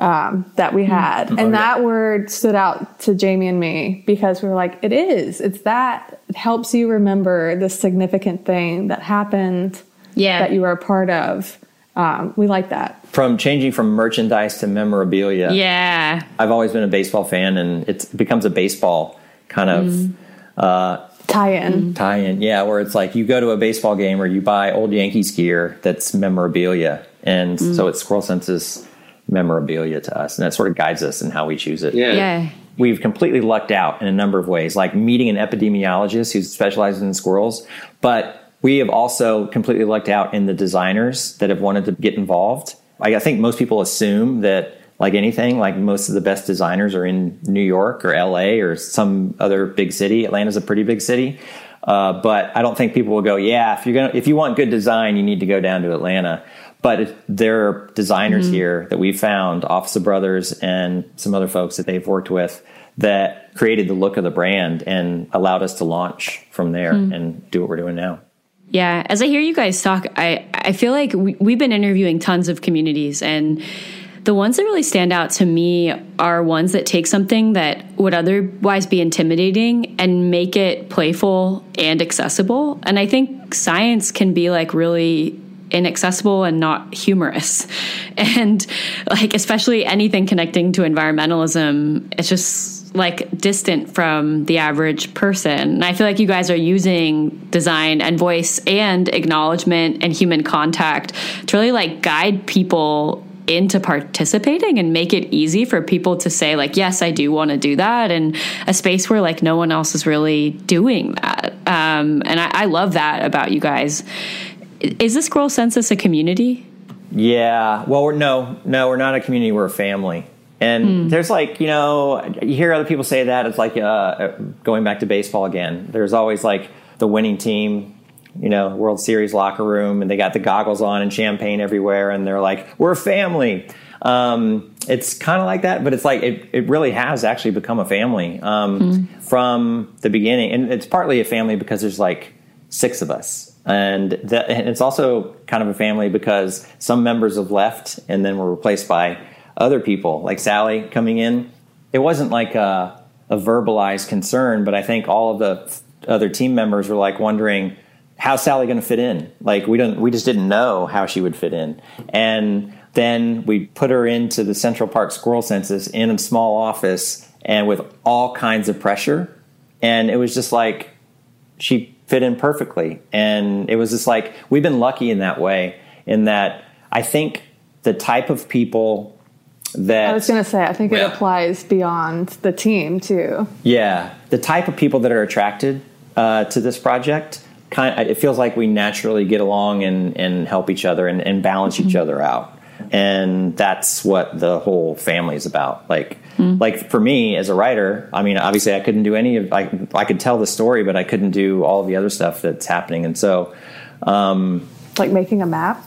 um, that we hmm. had. Oh, and that word stood out to Jamie and me because we were like, it is. It's that. It helps you remember the significant thing that happened yeah. that you were a part of. Um, we like that. From changing from merchandise to memorabilia. Yeah. I've always been a baseball fan, and it becomes a baseball kind of. Mm. Uh, tie-in mm-hmm. tie-in yeah where it's like you go to a baseball game or you buy old yankees gear that's memorabilia and mm. so it's squirrel census memorabilia to us and that sort of guides us in how we choose it yeah. yeah we've completely lucked out in a number of ways like meeting an epidemiologist who specializes in squirrels but we have also completely lucked out in the designers that have wanted to get involved i think most people assume that like anything, like most of the best designers are in New York or LA or some other big city. Atlanta's a pretty big city. Uh, but I don't think people will go, yeah, if you're gonna, if you want good design, you need to go down to Atlanta. But there are designers mm-hmm. here that we found, Office of Brothers and some other folks that they've worked with that created the look of the brand and allowed us to launch from there mm-hmm. and do what we're doing now. Yeah, as I hear you guys talk, I, I feel like we, we've been interviewing tons of communities, and the ones that really stand out to me are ones that take something that would otherwise be intimidating and make it playful and accessible. And I think science can be like really inaccessible and not humorous. And like, especially anything connecting to environmentalism, it's just like distant from the average person. And I feel like you guys are using design and voice and acknowledgement and human contact to really like guide people into participating and make it easy for people to say like yes i do want to do that and a space where like no one else is really doing that um, and I, I love that about you guys is the squirrel census a community yeah well we're no no we're not a community we're a family and mm. there's like, you know, you hear other people say that. It's like uh, going back to baseball again. There's always like the winning team, you know, World Series locker room, and they got the goggles on and champagne everywhere, and they're like, we're a family. Um, it's kind of like that, but it's like it, it really has actually become a family um, mm. from the beginning. And it's partly a family because there's like six of us. And, that, and it's also kind of a family because some members have left and then were replaced by other people, like Sally coming in, it wasn't like a, a verbalized concern, but I think all of the other team members were like wondering how's Sally going to fit in. Like we don't, we just didn't know how she would fit in, and then we put her into the Central Park Squirrel Census in a small office and with all kinds of pressure, and it was just like she fit in perfectly, and it was just like we've been lucky in that way, in that I think the type of people that I was going to say I think it applies beyond the team too. Yeah, the type of people that are attracted uh, to this project kind of, it feels like we naturally get along and, and help each other and, and balance mm-hmm. each other out. And that's what the whole family is about. Like, mm-hmm. like for me as a writer, I mean, obviously I couldn't do any of, I, I could tell the story, but I couldn't do all of the other stuff that's happening. And so, um, like making a map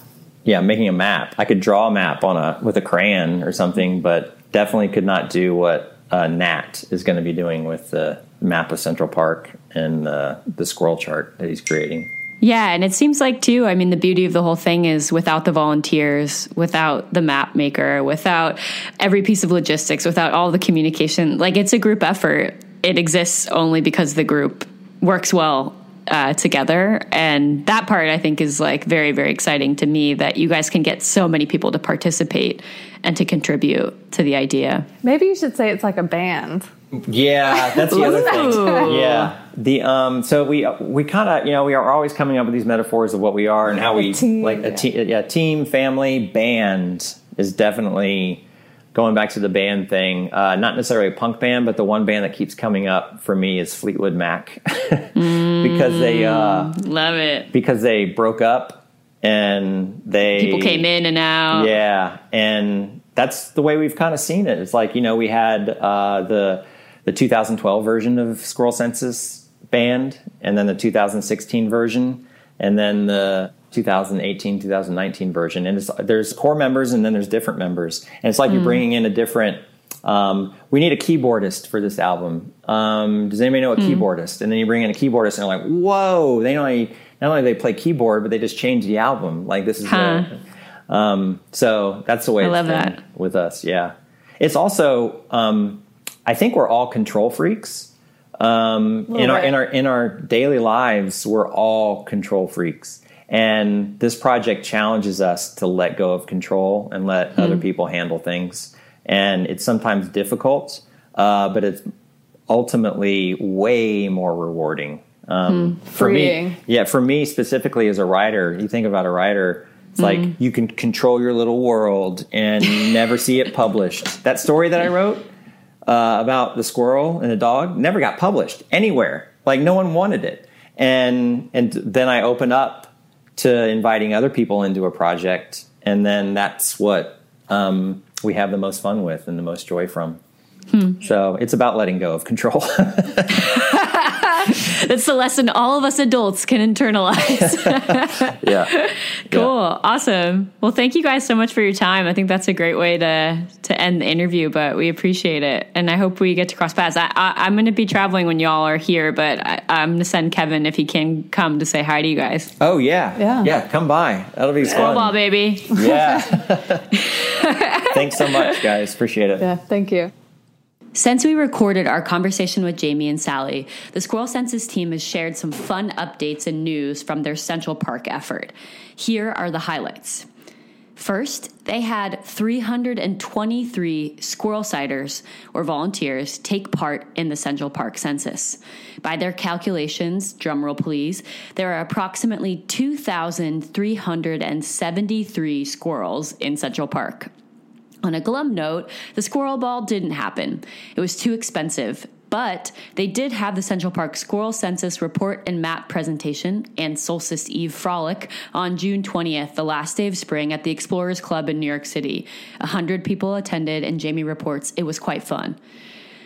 yeah, making a map. I could draw a map on a with a crayon or something, but definitely could not do what uh, Nat is going to be doing with the map of Central Park and the the squirrel chart that he's creating. Yeah, and it seems like too. I mean, the beauty of the whole thing is without the volunteers, without the map maker, without every piece of logistics, without all the communication, like it's a group effort. It exists only because the group works well uh, together. And that part I think is like very, very exciting to me that you guys can get so many people to participate and to contribute to the idea. Maybe you should say it's like a band. Yeah, that's the other thing. Yeah, the um. So we we kind of you know we are always coming up with these metaphors of what we are and how we team, like a team. Yeah, team, family, band is definitely going back to the band thing, uh, not necessarily a punk band, but the one band that keeps coming up for me is Fleetwood Mac because they uh, love it because they broke up and they people came in and out. Yeah, and that's the way we've kind of seen it. It's like you know we had uh, the the 2012 version of Squirrel Census band, and then the 2016 version, and then the 2018 2019 version and there's core members and then there's different members and it's like mm. you're bringing in a different um, we need a keyboardist for this album um, does anybody know a mm. keyboardist and then you bring in a keyboardist and they're like whoa they not only not only they play keyboard but they just change the album like this is huh. a, um, so that's the way I love that. with us yeah it's also um, I think we're all control freaks um, in our in our in our daily lives we're all control freaks and this project challenges us to let go of control and let mm-hmm. other people handle things. And it's sometimes difficult, uh, but it's ultimately way more rewarding. Um, mm, for me, yeah, for me specifically as a writer, you think about a writer, it's mm. like hmm. you can control your little world and never see it published. That story that I wrote uh, about the squirrel and the dog never got published anywhere. Like no one wanted it. And and then I open up to inviting other people into a project, and then that's what um, we have the most fun with and the most joy from. Hmm. So it's about letting go of control. That's the lesson all of us adults can internalize. Yeah. cool. Awesome. Well, thank you guys so much for your time. I think that's a great way to to end the interview, but we appreciate it. And I hope we get to cross paths. I, I, am going to be traveling when y'all are here, but I, I'm going to send Kevin if he can come to say hi to you guys. Oh yeah. Yeah. Yeah. Come by. That'll be fun. Football, baby. Yeah. Thanks so much, guys. Appreciate it. Yeah, thank you. Since we recorded our conversation with Jamie and Sally, the Squirrel Census team has shared some fun updates and news from their Central Park effort. Here are the highlights. First, they had 323 squirrel sighters or volunteers take part in the Central Park census. By their calculations, drumroll please, there are approximately 2,373 squirrels in Central Park. On a glum note, the squirrel ball didn't happen. It was too expensive, but they did have the Central Park Squirrel Census report and map presentation and Solstice Eve frolic on June 20th, the last day of spring, at the Explorers Club in New York City. A hundred people attended, and Jamie reports it was quite fun.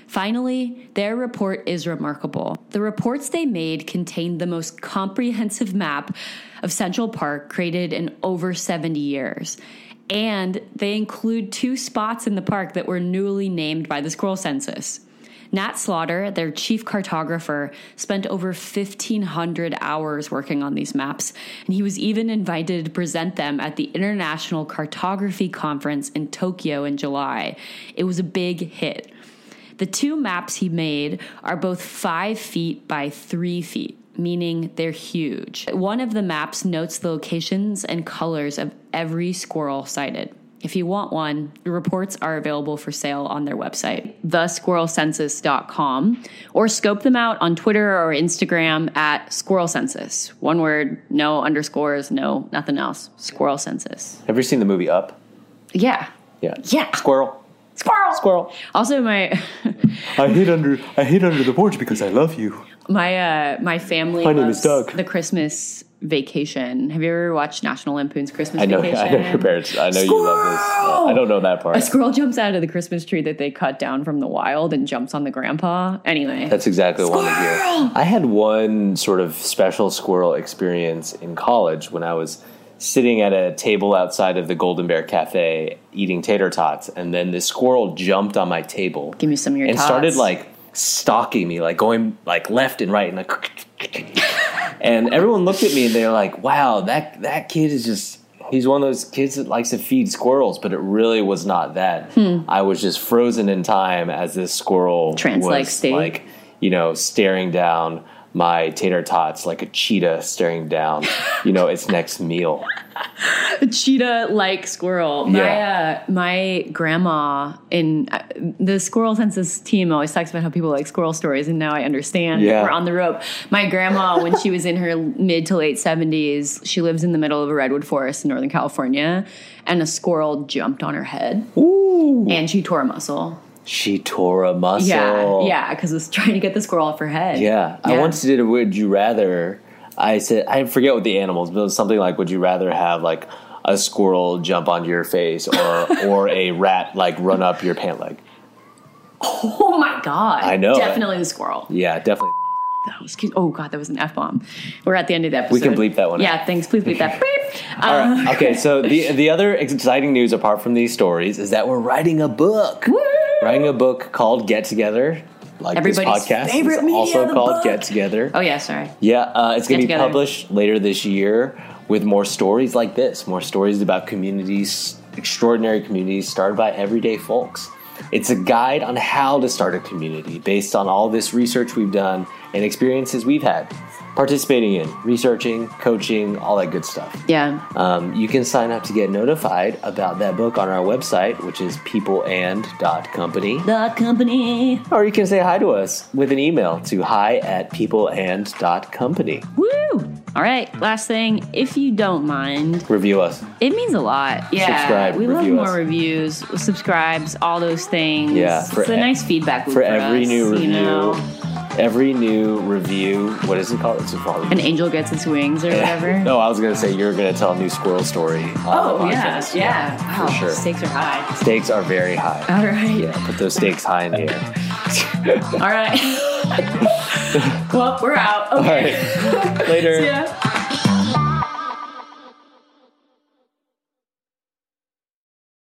Finally, their report is remarkable. The reports they made contained the most comprehensive map of Central Park created in over 70 years. And they include two spots in the park that were newly named by the Squirrel Census. Nat Slaughter, their chief cartographer, spent over 1,500 hours working on these maps, and he was even invited to present them at the International Cartography Conference in Tokyo in July. It was a big hit. The two maps he made are both five feet by three feet meaning they're huge. One of the maps notes the locations and colors of every squirrel sighted. If you want one, the reports are available for sale on their website, thesquirrelcensus.com, or scope them out on Twitter or Instagram at Squirrel Census. One word, no underscores, no nothing else. Squirrel Census. Have you seen the movie Up? Yeah. Yeah. Yeah. Squirrel. Squirrel. Squirrel. Also, my I hid under I hid under the porch because I love you. my uh, my family. My name is Doug. The Christmas Vacation. Have you ever watched National Lampoon's Christmas I know Vacation? I know your parents. I know you love this. Uh, I don't know that part. A squirrel jumps out of the Christmas tree that they cut down from the wild and jumps on the grandpa. Anyway, That's exactly what I wanted to hear. I had one sort of special squirrel experience in college when I was sitting at a table outside of the Golden Bear Cafe eating tater tots, and then this squirrel jumped on my table give me some of your and tots. started like stalking me, like going like left and right, and like. And everyone looked at me and they're like, "Wow, that that kid is just." He's one of those kids that likes to feed squirrels, but it really was not that. Hmm. I was just frozen in time as this squirrel Trance-like was state. like you know, staring down my tater tots like a cheetah staring down, you know, its next meal. a cheetah like squirrel. My Yeah. uh, my grandma in uh, the squirrel census team always talks about how people like squirrel stories, and now I understand. Yeah. We're on the rope. My grandma, when she was in her mid to late seventies, she lives in the middle of a redwood forest in Northern California, and a squirrel jumped on her head, Ooh. and she tore a muscle. She tore a muscle. Yeah, yeah, because it was trying to get the squirrel off her head. Yeah. I once did a Would You Rather. I said, I forget what the animals, but it was something like, Would you rather have like a squirrel jump onto your face or, or a rat like run up your pant leg? Oh my god! I know. Definitely the squirrel. Yeah, definitely. That was cute. Oh god, that was an f bomb. We're at the end of the episode. We can bleep that one out. Yeah, thanks. Please bleep that. Beep. All Um, right. Okay. So the the other exciting news apart from these stories is that we're writing a book. Woo! Writing a book called Get Together. Like Everybody's this podcast favorite is also called book. Get Together. Oh yeah, sorry. Yeah, uh, it's going to be together. published later this year with more stories like this, more stories about communities, extraordinary communities started by everyday folks. It's a guide on how to start a community based on all this research we've done and experiences we've had participating in, researching, coaching, all that good stuff. Yeah. Um, you can sign up to get notified about that book on our website, which is peopleand.company. The company. Or you can say hi to us with an email to hi at peopleand.company. Woo! All right. Last thing, if you don't mind, Review us. it means a lot. Yeah. Subscribe, We love more us. reviews, subscribes, all those things. Yeah, it's a e- nice feedback For for, every us, new you review, know? Every new review, what is it called? It's a called. An angel gets its wings or whatever. No, I was going to say you're going to tell a new squirrel story. Oh yeah, podcast. yeah. Wow, for sure. stakes are high. Stakes are very high. All right. Yeah, put those stakes high in the air. All right. Well, we're out. All Okay. right. Later. See ya.